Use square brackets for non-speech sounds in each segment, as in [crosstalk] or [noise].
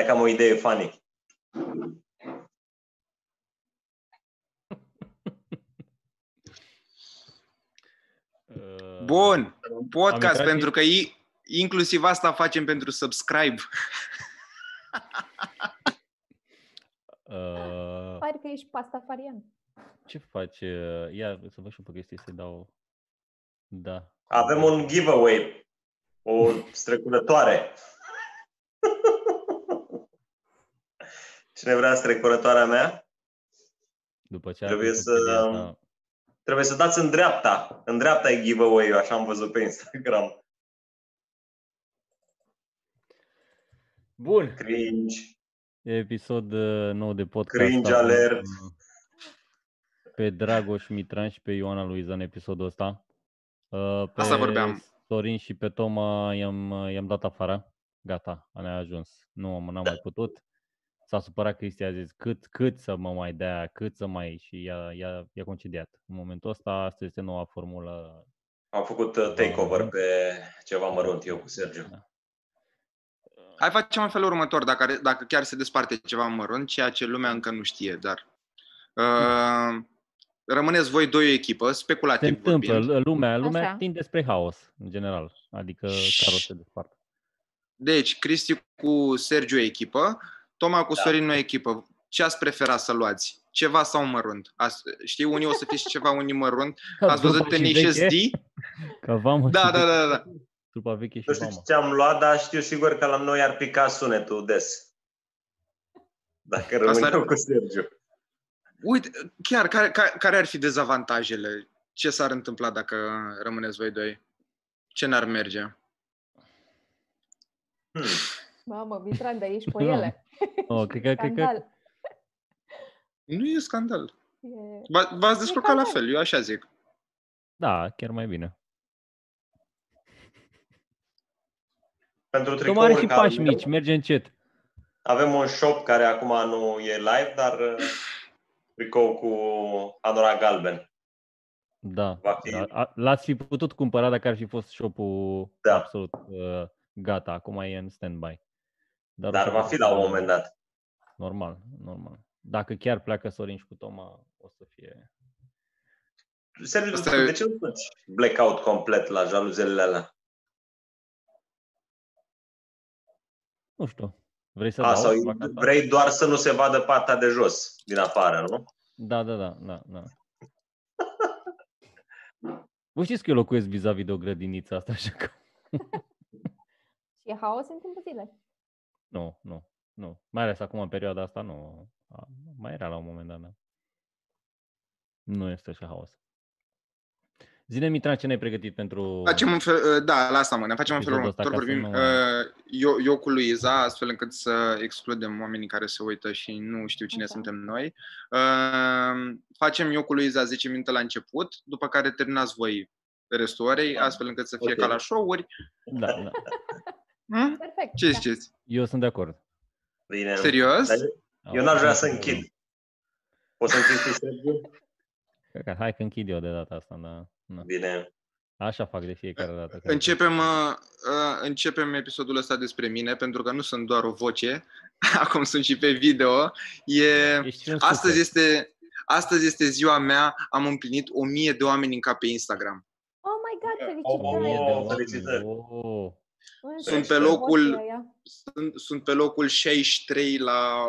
Stai că am o idee funny. Uh, Bun, Am podcast, intrat pentru și- că i- inclusiv asta facem pentru subscribe. Uh, Pare că ești pastafarian. ce faci? uh, Ia să văd și eu pe chestii să-i dau... Da. Avem un giveaway. O strecurătoare. Cine vrea strecurătoarea mea, După ce Trebuie a făcut să- chestia asta, trebuie să dați în dreapta. În dreapta e giveaway-ul, așa am văzut pe Instagram. Bun. Cringe. Episod uh, nou de podcast. Cringe Avem, alert. uh, Pe Dragoș Mitran și pe Ioana Luiza în episodul ăsta. Uh, Pe Asta vorbeam. Sorin și pe Toma i-am, uh, i-am dat afară. Gata, ne-a ajuns. Nu am n-am mai putut. S-a supărat Cristi, a zis cât, cât să mă mai dea, cât să mai... Și i-a, i-a, i-a concediat. În momentul ăsta, asta este noua formulă. Am făcut uh, takeover pe ceva mărunt eu cu Sergiu. Hai facem în felul următor, dacă, are- dacă chiar se desparte ceva mărunt, ceea ce lumea încă nu știe, dar... Uh, rămâneți voi doi o echipă, Se speculativ întâmplă, vorbind. lumea, lumea Așa. tinde spre haos, în general. Adică chiar o se despart. Deci, Cristi cu Sergiu o echipă, Toma cu Da. Sorin o echipă. Ce ați prefera să luați? Ceva sau mărunt? Ați, știi, unii o să fie și ceva, unii mărunt. Ați văzut Trupa și Tenacious veche? D? Ca vamă Da, și da, da, da. Trupa veche și Nu știu vamă. ce am luat, dar știu sigur că la noi ar pica sunetul des. Dacă rămân Asta ar- eu cu Sergiu. Uite, chiar, care, care, care ar fi dezavantajele? Ce s-ar întâmpla dacă rămâneți voi doi? Ce n-ar merge? Hmm. Mamă, Mitran, dar ești pe Nu. ele. [laughs] Oh, [laughs] cred că, cred că, Scandal. Nu e scandal. E... V- V-ați descurcat la scandal. fel, eu așa zic. da, chiar mai bine. Pentru Toma are tricouri și ca al pași meu, mici, merge încet. avem un shop care acum nu e live, dar uh, tricou cu anorak galben. Da. Va fi- A- a- L-ați fi putut cumpăra dacă ar fi fost shop-ul Da. absolut uh, gata. Acum e în stand-by. O Dar să va fi la un moment dat. Normal, normal. Dacă chiar pleacă Sorin și cu Toma, o să fie... Sergiu, Asta e- de ce nu faci blackout complet la jaluzelele alea? Nu știu. Vrei să A, dau? sau să fac asta? vrei doar să nu se vadă partea de jos, din afară, nu? Da, da, da, da, da. Vă știți că eu locuiesc vis-a-vis de o grădiniță asta, așa că... Și e haos în timpul zilei. Nu, nu, nu. Mai ales acum, în perioada asta, nu. A, Mai era la un moment dat, da. Nu este așa haos. Zine, Mitran, ce ne-ai pregătit pentru... Facem un fel, da, la asta mă, ne facem un fel Episodul ăsta, următor, ca să vorbim nu- uh, eu, eu cu Luiza, astfel încât să excludem oamenii care se uită și nu știu cine Așa. suntem noi. Uh, facem eu cu Luiza 10 minute la început, după care terminați voi restul orei, astfel încât să fie Ok. ca la show-uri. Da, da. Hm? Perfect. Ce da. ziceți? Eu sunt de acord. Bine. Serios? Dar eu n-aș vrea să închid. Poți să închid tu, Sergiu? Cred că- Hai că închid eu de data asta, da. da. Bine. Așa fac de fiecare dată. când- Începem, uh, uh, începem episodul ăsta despre mine, pentru că nu sunt doar o voce, [laughs] acum sunt și pe video. E, Ești și un astăzi, suflet. este, astăzi este ziua mea, am împlinit o mie de oameni în cap pe Instagram. Oh my god, O mie de felicitări! Oh, oameni. felicitări. Oh. În Sunt sfârșit, pe locul- voce aia. Sunt, sunt pe locul 63 la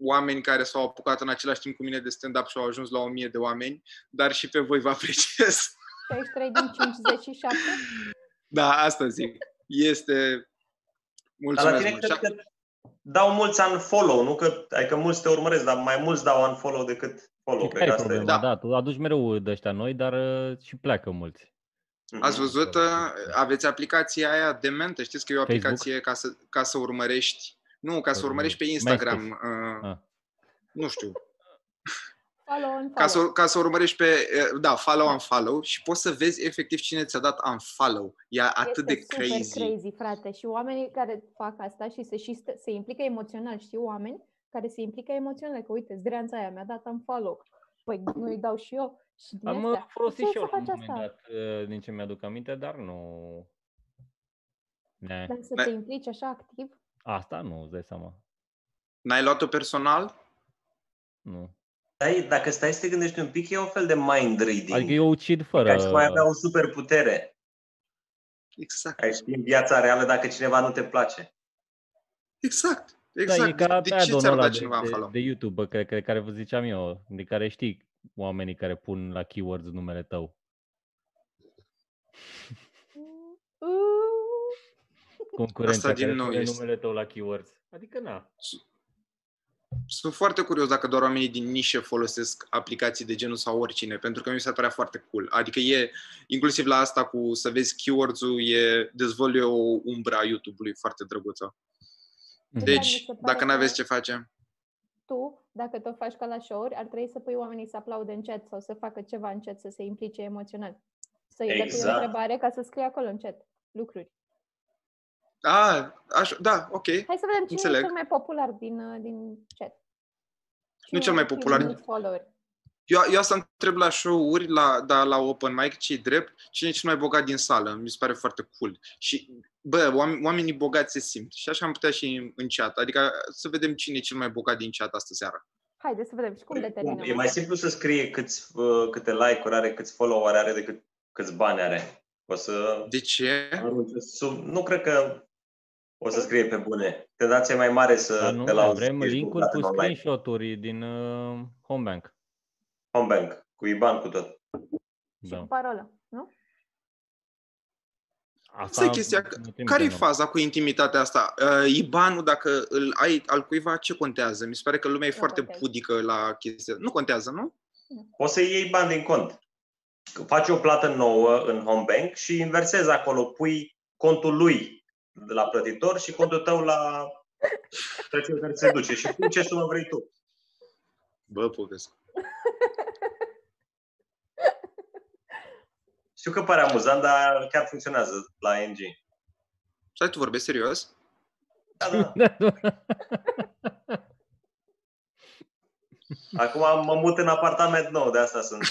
oameni care s-au apucat în același timp cu mine de stand-up și au ajuns la 1000 de oameni, dar și pe voi vă apreciez. 63 din 57? Da, asta zic. Este... Dar la Mulțumesc tine mult. cred Și- că dau mulți unfollow, nu că, adică mulți te urmăresc, dar mai mulți dau unfollow decât follow. Și Cred care că e asta e. problema? Da. Da. tu aduci mereu de ăștia noi, dar uh, și pleacă mulți. Mhm. Ați văzut? uh, Aveți aplicația aia de mente? Știți că e o Facebook? aplicație ca să, ca să urmărești... Nu, ca să Facebook. urmărești pe Instagram. MySpace. Uh, Ah. nu știu. Follow on Ca follow. să, ca să urmărești pe... uh, Da, follow and follow și poți să vezi efectiv cine ți-a dat unfollow. E atât de este super crazy. crazy, frate. Și oamenii care fac asta și se, și stă, se implică emoțional, știu oameni care se implică emoțional, că uite, zdreanța aia mi-a dat un follow. Păi nu îi dau și eu. Și din Am astea. uh, folosit Ce și eu să la un faci moment asta? dat, uh, din ce mi-aduc aminte, dar nu... Ne. Dar să Da. te implici așa activ? Asta nu, îți dai seama. N-ai luat-o personal? Nu. Dar dacă stai să te gândești un pic, e un fel de mind reading. Adică eu ucid fără... Ca și mai avea o superputere. Exact. Ai ști în viața reală dacă cineva nu te place. Exact. Da, Exact. e ca de pe ce add-on ți-ar ăla da de, cineva în de, follow? de YouTube, care, care, care vă ziceam eu, de care știi oamenii care pun la keywords numele tău. Uh, Concurența Asta din care nou pune este. numele tău la keywords. Adică na. Sunt foarte curios dacă doar oamenii din nișă folosesc aplicații de genul sau oricine, pentru că mi se părea foarte cool. Adică e, inclusiv la asta cu să vezi keywords-ul, e, dezvăluie o umbra YouTube-ului foarte drăguță. Mhm. Dar mi Deci, se pare dacă că- nu aveți ce face, tu, dacă tot faci ca la show-uri, ar trebui să pui oamenii să aplaude în chat sau să facă ceva în chat, să se implice emoțional. Să îi exact. o Exact. întrebare ca să scrie acolo în chat lucruri. a, așa, da, ok. Hai să vedem cine Înțeleg. e cel mai popular din, uh, din chat. Cine cel mai are popular. mulți followeri? Eu, eu asta întreb la show-uri, la, da, la open mic, ce drept, cine e cel mai bogat din sală. Mi se pare foarte cool. Și, bă, oameni, oamenii bogați se simt. Și așa am putea și în, în chat. Adică să vedem cine e cel mai bogat din chat astă seară. Haideți să vedem și cum determinăm. E mai asta. simplu să scrie câți, uh, câte like-uri are, câți follower are, decât câți bani are. O să De ce? arunce sub... Nu cred că o să scrie pe bune. Tendația e mai mare să Dar nu, te mai lauzi vrem ești linkuri bogat cu în online. screenshot-uri din uh, Homebank. Homebank, cu IBAN, cu tot. Și Da. cu parolă, nu? Asta e chestia. mă trimite Care e în urmă. faza cu intimitatea asta? Uh, IBAN-ul, dacă îl ai al cuiva, ce contează? Mi se pare că lumea e Nu foarte contează. pudică la chestia. Nu contează, nu? Poți să iei bani din cont. Faci o plată nouă în Homebank și inversezi acolo. Pui contul lui de la plătitor și contul tău la prețul care se duce. Și pui ce sumă vrei tu. Bă, povesc. Știu că pare amuzant, dar chiar funcționează la NG. Stai, tu vorbești serios? [laughs] Da, da. Acum mă mut în apartament nou, de asta sunt.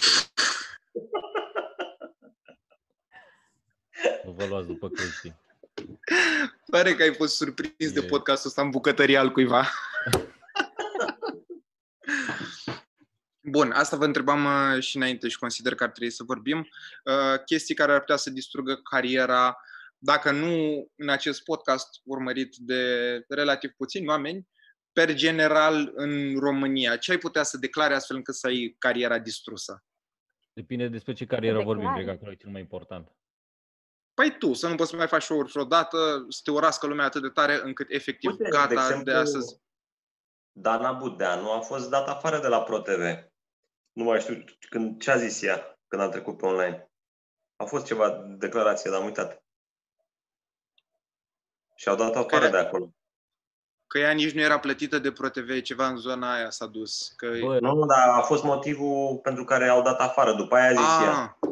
Vă luați după Cristi. Pare că ai fost surprins de E. podcastul ăsta în bucătăria al cuiva. Bun, asta vă întrebam uh, și înainte și consider că ar trebui să vorbim. Uh, chestii care ar putea să distrugă cariera, dacă nu în acest podcast urmărit de relativ puțini oameni, per general în România. Ce ai putea să declare astfel încât să ai cariera distrusă? Depinde despre ce carieră de vorbim, clar. cred că acolo e cel mai important. Păi tu, să nu poți să mai faci show-uri vreodată, să te urască lumea atât de tare încât efectiv Uite, gata de de, exemplu, astăzi. Dana Budeanu a fost dat afară de la ProTV. Nu mai știu când, ce a zis ea când a trecut pe online. A fost ceva declarație, dar am uitat. Și au dat-o afară Care? de acolo. Că ea nici nu era plătită de ProTV, ceva în zona aia s-a dus. Că... Bă, Nu, nu, dar a fost motivul pentru care au dat afară. După aia a zis ea. Ah.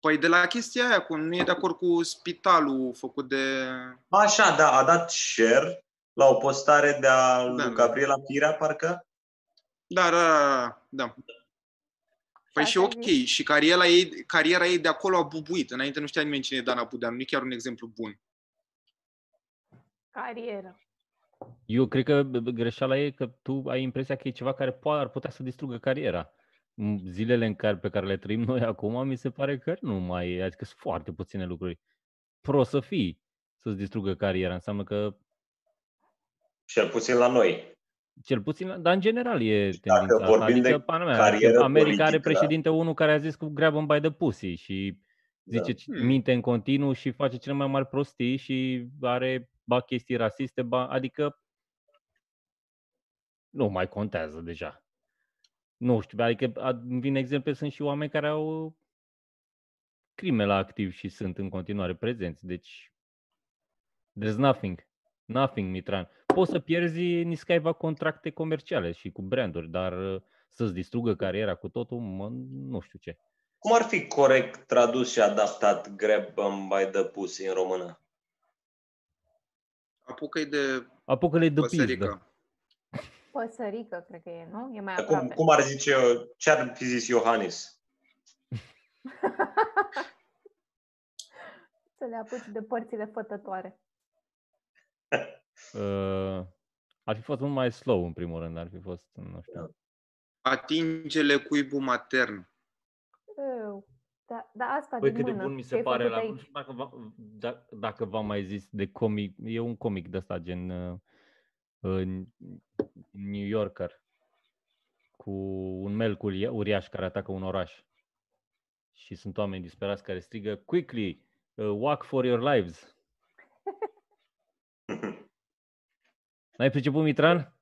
Păi de la chestia aia, cu nu e de acord cu spitalul făcut de... Așa, da, a dat share la o postare de a lui Da. Gabriela Pirea, parcă. Da, da, da, da. Păi și asta ok, zic. și cariera ei, cariera ei de acolo a bubuit. Înainte nu știa nimeni cine e Dana Budeanu, nu e chiar un exemplu bun. Carieră. Eu cred că b- b- greșeala e că tu ai impresia că e ceva care poate ar putea să distrugă cariera. În Zilele în care, pe care le trăim noi acum, mi se pare că nu mai e, adică sunt foarte puține lucruri. Pro să fii să-ți distrugă cariera, înseamnă că Cel puțin la noi. Cel puțin, dar în general e Dacă tendința asta. vorbim de Adică, pana mea, carieră America are politică, președinte unul care a zis cu grab him by the pussy și zice Hmm. da. minte în continuu și face cele mai mari prostii și are ba chestii rasiste, ba, adică nu mai contează deja. Nu știu, adică a- îmi vin exemple, sunt și oameni care au crime la activ și sunt în continuare prezenți, deci there's nothing, nothing, Mitran. Poți să pierzi niscaiva contracte comerciale și cu branduri, dar uh, să-ți distrugă cariera cu totul, mă, nu știu ce. Cum ar fi corect tradus și adaptat grab them by the pussy în română? Apucă-i de Apucă-le de pizdă. păsărică. Păsărică, cred că e, nu? E mai Dar Cum, aproape. cum ar zice, ce ar fi zis Iohannis? [laughs] Să le apuci de părțile fătătoare. [laughs] Uh, ar fi fost mult mai slow, în primul rând. Ar fi fost, nu știu. Atingele cuibul matern. Eu. Da, da, asta Păi din cât de mână. bun mi ce se ai pare făcut la... aici. Nu știu dacă, v- da, dacă v-am mai zis de comic. E un comic de ăsta, gen uh, uh, New Yorker. Cu un melc uri- uriaș care atacă un oraș. Și sunt oameni disperați care strigă Quickly, uh, walk for your lives. N-ai priceput, Mitran?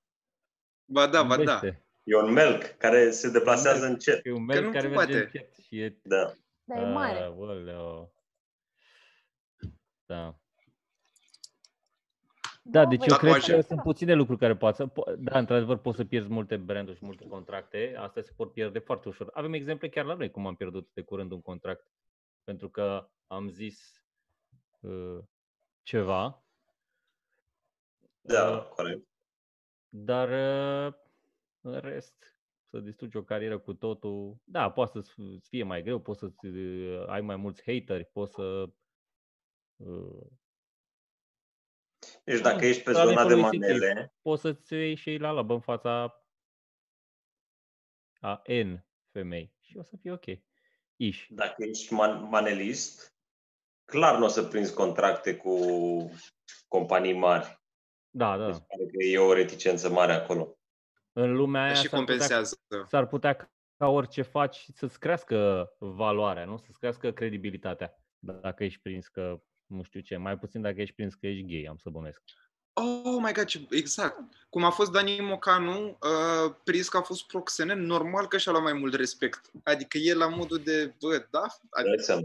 Ba da, ba da. Iubește. E un melc care se deplasează încet. E un Că melc nu care poate. merge încet și e Da. Dar e mare. Aoleo. Da. Da, deci eu cred Tatuaje. că sunt puține lucruri care poate să... po- Da, într-adevăr, poți să pierzi multe branduri și multe contracte. Asta se pot pierde foarte ușor. Avem exemple chiar la noi cum am pierdut de curând un contract. Pentru că am zis uh, ceva, Da, Uh, corect. dar uh, în rest, să distrugi o carieră cu totul, da, poate să fie mai greu, poți să uh, ai mai mulți hateri, poți să... Uh, Deci dacă ești pe la zona de nefolositiv. manele, poți să-ți iei și la labă în fața a N femei și o să fie ok. Iși. dacă ești man- manelist, clar nu o să prinzi contracte cu companii mari. Da, da. Deci pare că e o reticență mare acolo. În lumea aia Și s-ar putea, compensează. s-ar putea ca orice faci să-ți crească valoarea, nu? Să-ți crească credibilitatea. Dacă ești prins că nu știu ce, mai puțin dacă ești prins că ești gay, am să bănuiesc. Oh my god, ce- exact. Cum a fost Dani Mocanu, uh, prins că a fost proxenet, normal că și-a luat mai mult respect. Adică el la modul de, bă, da? Adică, Dai seama.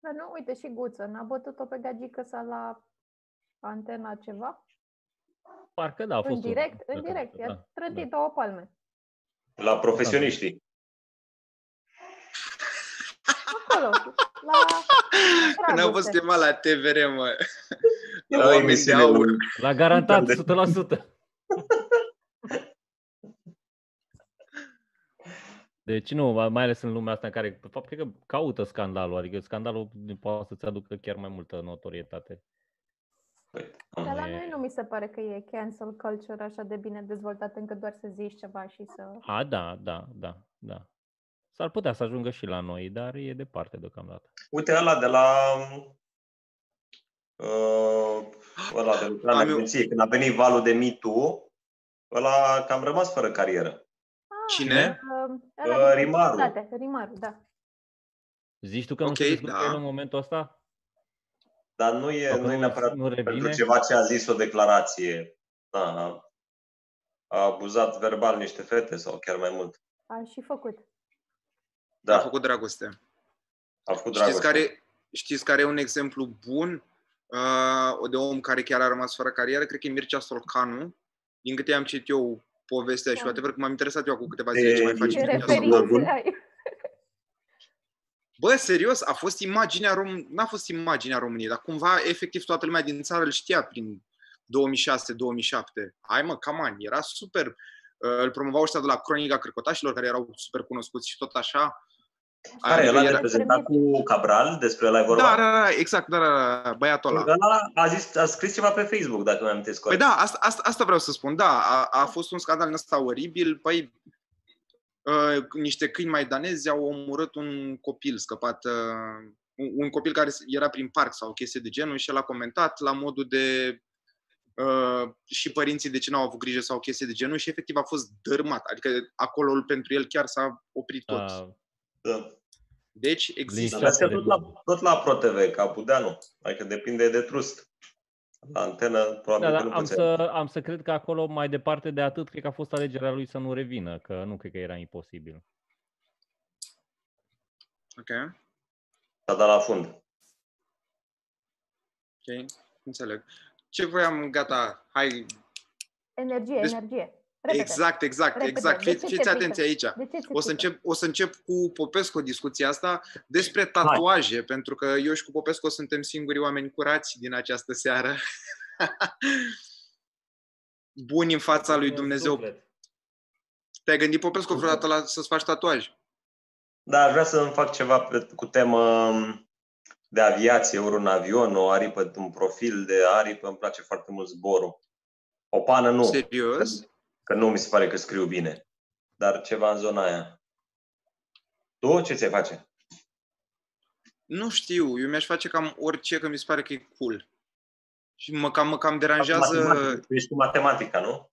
Dar nu, uite, și Guță, n-a bătut-o pe gagică sa la antena ceva? Parcă da, a fost În direct, unul, în cred că direct, da, i-a da. trântit două palme. La profesioniștii. Acolo, la când a fost dragoste. chemat la TVR, mă. La La oameni de emisiune aur. lui- La garantat, De- 100%. Deci nu, mai ales în lumea asta în care, de fapt, cred că caută scandalul, adică scandalul poate să-ți aducă chiar mai multă notorietate. Păi, Dar la E- noi nu mi se pare că e cancel culture așa de bine dezvoltat încât doar să zici ceva și să... A, da, da, da, da. S-ar putea să ajungă și la noi, dar e departe deocamdată. Uite ăla de la uh, ăla de lucra în [gasps] Am eu- agenție, când a venit valul de Me Too, ăla cam rămas fără carieră. Cine? Uh, Uh, ăla din Rimaru. publicitate, Rimaru, da. Zici tu că nu Ok, se descurcă da. el în momentul ăsta? Dar nu e, Sau că nu e nu- neapărat nu revine? pentru ceva ce a zis o declarație. Da, a, a abuzat verbal niște fete sau chiar mai mult. A și făcut. Da, A făcut dragoste. a făcut Știți dragoste. care, știți care e un exemplu bun uh, de om care chiar a rămas fără carieră? Cred că e Mircea Solcanu. Din câte am citit eu povestea și Da. whatever, că m-am interesat eu cu câteva De- zile ce mai face Ce Ce Mircea referi- Solcanu. referințe ai? Bă, serios, a fost imaginea Rom... N-a fost imaginea României, dar cumva, efectiv, toată lumea din țară îl știa prin 2006-2007. Hai mă, cam ani, era super. Uh, Îl promovau ăștia de la Cronica Cârcotașilor, care erau super cunoscuți și tot așa. Care Adică ăla era- de prezentat cu Cabral? Despre ăla e vorba? Da, da, da, exact, da, da, da, băiatul ăla. Ăla a, zis, a scris ceva pe Facebook, dacă mi-am amintesc Păi corect. da, asta, asta, asta vreau să spun, da, a, a fost un scandal în ăsta oribil, păi uh, niște câini maidanezi au omorât un copil scăpat, uh, un, un copil care era prin parc sau o chestie de genul și el a comentat la modul de uh, și părinții de ce n-au avut grijă sau o chestie de genul și efectiv a fost dărmat, adică acolo pentru el chiar s-a oprit tot. A, Da. Deci există... Dar vezi că de tot la, bun. tot la ProTV, ca Budeanu. Adică depinde de trust. La antenă, probabil da, că da, nu am poți să, am să cred că acolo, mai departe de atât, cred că a fost alegerea lui să nu revină, că nu cred că era imposibil. Ok, S-a dat la fund. ok, înțeleg. Ce voiam, gata, hai, Energie, Deci- energie. Repede. exact, exact, Repede. exact. De Fiți, ce fiți ți-e atenți aici. De ce ți-e O să, frică? încep, o să încep cu Popescu discuția asta despre tatuaje, pentru că eu și cu Popescu suntem singurii oameni curați din această seară. [laughs] Buni în fața lui Dumnezeu. Te-ai gândit, Popescu, vreodată la, să-ți faci tatuaj? Da, aș vrea să îmi fac ceva pe, cu temă um, de aviație, ori un avion, o aripă, un profil de aripă, îmi place foarte mult zborul. O pană nu, Serios? Că nu mi se pare că scriu bine, dar ceva în zona aia. Tu ce ți face? Nu știu, eu mi-aș face cam orice, că mi se pare că e cool. Și mă cam, mă cam deranjează... Matematica. Tu ești cu matematica, nu?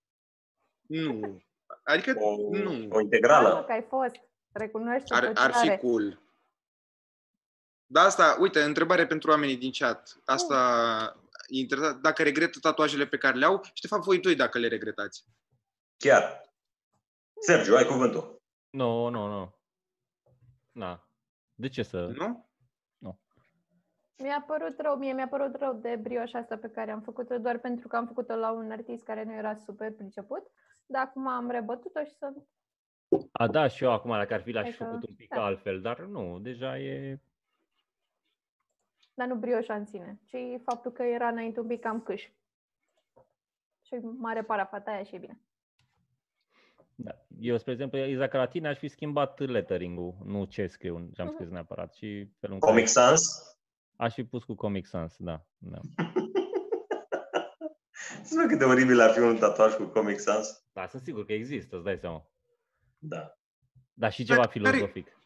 Nu. Adică, O, nu. o Hai, mă, integrală. că ai fost. Recunoaște Ar, ar fi cool. Da, asta, uite, întrebare pentru oamenii din chat. Asta e interesant. Dacă regretă tatuajele pe care le au și, de fapt, voi doi dacă le regretați. Chiar. Sergiu, ai cuvântul. Nu, nu, nu. Na. De ce să... Nu? Mi-a părut rău, mie mi-a părut rău de brioșa asta pe care am făcut-o doar pentru că am făcut-o la un artist care nu era super priceput, dar acum am rebătut-o și să... A, da, și eu acum, dacă ar fi, l-aș Hai fi că- făcut un pic da. altfel, dar nu, deja e... Dar nu brioșa în sine, ci faptul că era înainte un pic cam câș. Și mare parafata aia și e bine. Da. Eu, spre exemplu, exact ca la tine, aș fi schimbat lettering-ul, nu ce scriu, ce am Mhm. scris neapărat. Și felul în care- Comic Sans? Aș fi pus cu Comic Sans, da. da. [laughs] Să cât de oribil ar fi un tatuaj cu Comic Sans? Da, sunt sigur că există, îți dai seama. Da. Dar și Dar ceva care- filozofic.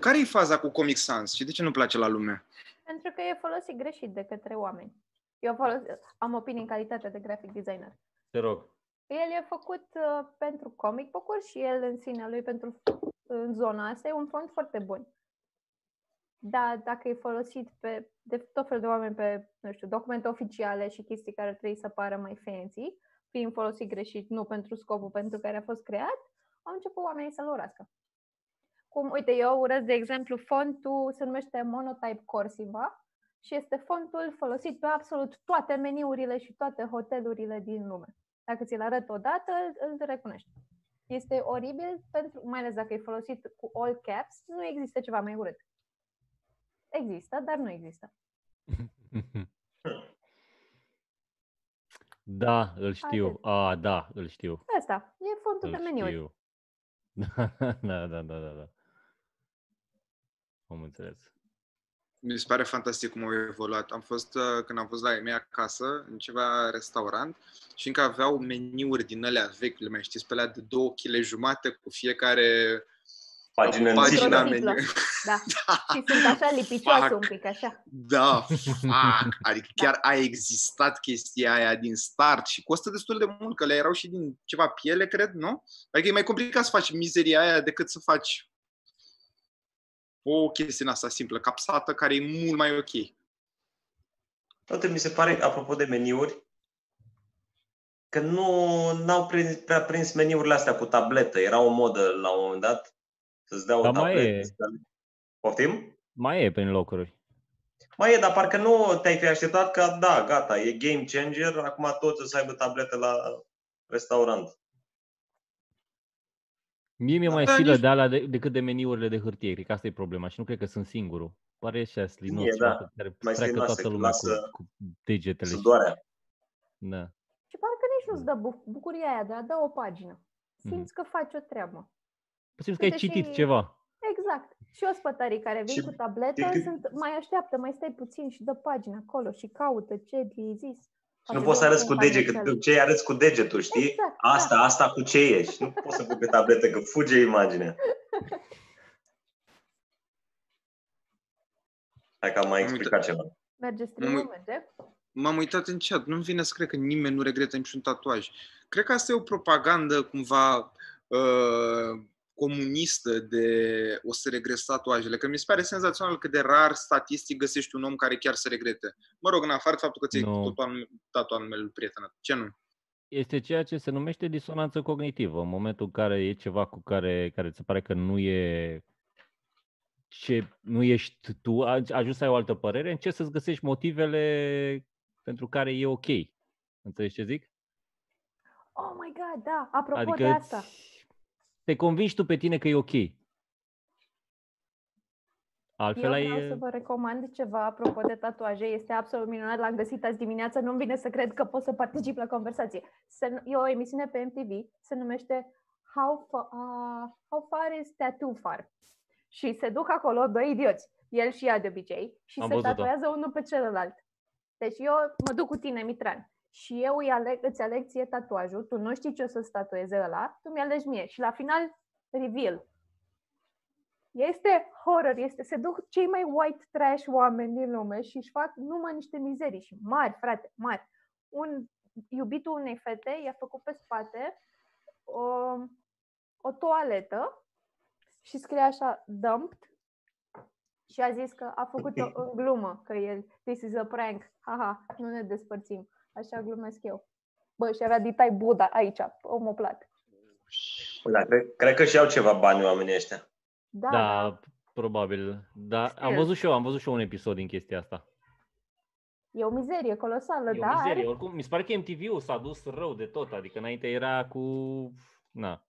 Care e faza cu Comic Sans și de ce nu place la lume? Pentru că e folosit greșit de către oameni. Eu folos- am opinii în calitate de graphic designer. Te rog. El e făcut uh, pentru comic book și el în sine lui pentru în zona asta e un fond foarte bun. Dar dacă e folosit pe, de tot felul de oameni pe, nu știu, documente oficiale și chestii care trebuie să pară mai fancy, fiind folosit greșit, nu pentru scopul pentru care a fost creat, au început oamenii să-l urască. Cum, uite, eu urăsc, de exemplu, fontul se numește Monotype Corsiva și este fontul folosit pe absolut toate meniurile și toate hotelurile din lume. Dacă ți-l arăt odată, îl, îl recunoști. Este oribil, pentru, mai ales dacă e folosit cu all caps, nu există ceva mai urât. Există, dar nu există. [laughs] Da, îl știu. Atât. A, da, îl știu. Asta, e fontul Îl de meniuri. știu. [laughs] Da, da, da, da, da. Am înțeles. Mi se pare fantastic cum au evoluat. Am fost, uh, când am fost la ei mei acasă, în ceva restaurant, și încă aveau meniuri din alea vechi, le mai știți, pe alea de două kg jumate cu fiecare Pagină în pagină țișnă. a Într-o meniu. titlă. [laughs] Da. Și sunt așa lipicioase Fuck. un pic, așa. Da, fuck. Adică chiar a existat chestia aia din start și costă destul de mult, că le erau și din ceva piele, cred, nu? Adică e mai complicat să faci mizeria aia decât să faci o chestie în asta simplă, capsată, care e mult mai ok. Uite, mi se pare, apropo de meniuri, că nu au prins, prea prins meniurile astea cu tabletă. Era o modă la un moment dat să-ți dea o Dar mai tabletă. e. să- Poftim? Mai e prin locuri. Mai e, dar parcă nu te-ai fi așteptat că da, gata, e game changer, acum toți o să aibă tabletă la restaurant. Mie mi-e mai Da, silă nici- de alea de, decât de meniurile de hârtie. Cred că asta e problema și nu cred că sunt singurul. Pare și slinos Mie, și da. atât, care Mai treacă slinoase, toată că lumea lasă cu, cu degetele. și- Sudoarea. Da. Și parcă nici nu-ți dă bu- bucuria aia de a da o pagină. Simți că faci o treabă. Simți că ai Uite, citit și- ceva. Exact. Și ospătarii care vin Și cu tabletă decât- sunt, mai așteaptă, mai stai puțin și dă pagina acolo și caută ce li zis. Și nu Poate poți să vine arăți cu un deget, panicel. că ce arăți cu degetul, știi? Exact, Asta, da. asta cu ce ești. Nu poți să pui pe tabletă, că fuge imaginea. Hai că am mai Am explicat ceva. Merge stream Mă- merge? M-am uitat în chat, nu-mi vine să cred că nimeni nu regretă niciun tatuaj. Cred că asta e o propagandă cumva uh, comunistă de o să regret tatuajele, că mi se pare senzațional cât de rar statistic găsești un om care chiar să regrete. Mă rog, în afară de faptul că ți-ai Nu. tot tatuat numele lui prietenă. Ce nu? Este ceea ce se numește disonanță cognitivă. În momentul în care e ceva cu care, care ți se pare că nu e ce nu ești tu, aj- ajungi să ai o altă părere, încerci să-ți găsești motivele pentru care e ok. Înțelegi ce zic? Oh my god, da, apropo adică de asta. Îți- te convingi tu pe tine că e ok. Altfel Eu ai... vreau să vă recomand ceva apropo de tatuaje. Este absolut minunat. L-am găsit azi dimineață. Nu-mi vine să cred că pot să particip la conversație. Se, nu- e o emisiune pe MTV. Se numește How, fa, uh, How Far is Tattoo Far? Și se duc acolo doi idioți el și ea de obicei, și Am se văzut-o. tatuează unul pe celălalt. Deci eu mă duc cu tine, Mitran, și eu îi aleg, îți aleg ție tatuajul, tu nu știi ce o să-ți tatueze ăla, tu mi-alegi mie. Și la final, reveal. Este horror, este, se duc cei mai white trash oameni din lume și își fac numai niște mizerii și mari, frate, mari. Un iubitul unei fete i-a făcut pe spate o, o toaletă și scrie așa, dumped, și a zis că a făcut-o în glumă, că el, this is a prank, haha, nu ne despărțim. Așa glumesc eu. Bă, și avea ditai Buddha aici, omoplat. Păi Da, cred, cred că și au ceva bani oamenii ăștia. Da, Da, probabil. Da, am Stil. văzut și eu, am văzut și eu un episod din chestia asta. e o mizerie colosală, E o dar mizerie. Oricum, mi se pare că MTV-ul s-a dus rău de tot. Adică înainte era cu... Na.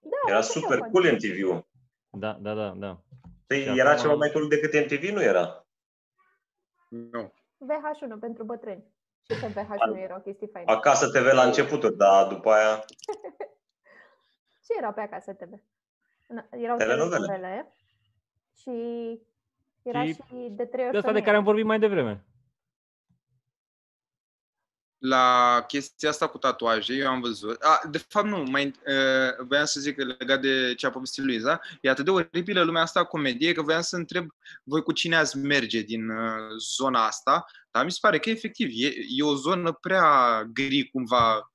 da, Era așa super fac. cool MTV-ul. Da, da, da, da. Păi Și era acum- ceva mai cool decât MTV, nu era? Nu. VH1 pentru bătrâni. Și că VH1 era o chestie faină. Acasă TV la începuturi, dar după aia... [laughs] Ce era pe acasă TV? Na, Erau Telenovele. telenovele și era Și și, de trei ori De asta de femeie. care am vorbit mai devreme. La chestia asta cu tatuaje, eu am văzut. A, de fapt, nu, mai, uh, voiam să zic că legat de ce a povestit Luiza, e atât de oribilă lumea asta a comediei că voiam să întreb voi cu cine ați merge din uh, zona asta, dar mi se pare că efectiv e, e o zonă prea gri cumva,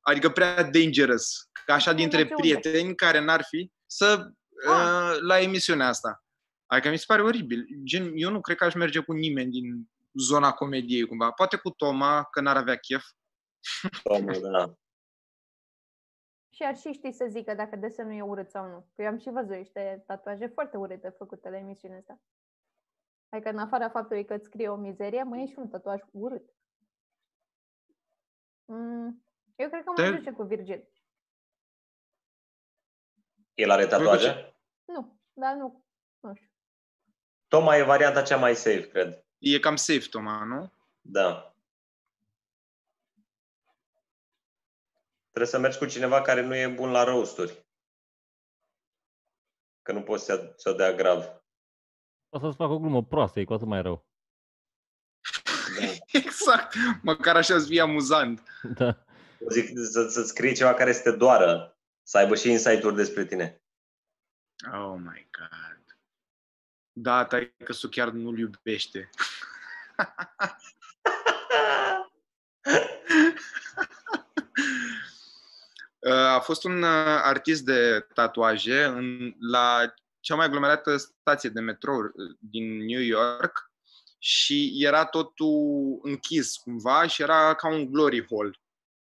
adică prea dangerous, ca așa Nu dintre merge unde? prieteni care n-ar fi, să Ah. uh, la emisiunea asta. Adică mi se pare oribil. Gen, eu nu cred că aș merge cu nimeni din zona comediei cumva. Poate cu Toma, că n-ar avea chef. Domnul, da. Și ar și ști să zică dacă desenul e urât sau nu. Că eu am și văzut niște tatuaje foarte urâte făcute la emisiunea asta. Adică în afara faptului că îți scrie o mizerie, mai e și un tatuaj urât. Mm, eu cred că mă Te- duce cu Virgil. El are tatuaje? Nu, dar nu, nu știu. Toma e varianta cea mai safe, cred. E cam safe, Toma, nu? Da. Trebuie să mergi cu cineva care nu e bun la roasturi. Că nu poți să, să dea grav. O să-ți fac o glumă proastă, e cu atât mai rău. Da. [laughs] Exact. Măcar așa îți fie amuzant. Da. Zic să, să scrii ceva care să te doară, să aibă și insight-uri despre tine. Oh my god. Da, tai că su chiar nu-l iubește. Uh, [laughs] [laughs] A fost un uh, artist de tatuaje în, la cea mai aglomerată stație de metrou uh, din New York și era totul închis cumva și era ca un glory hole.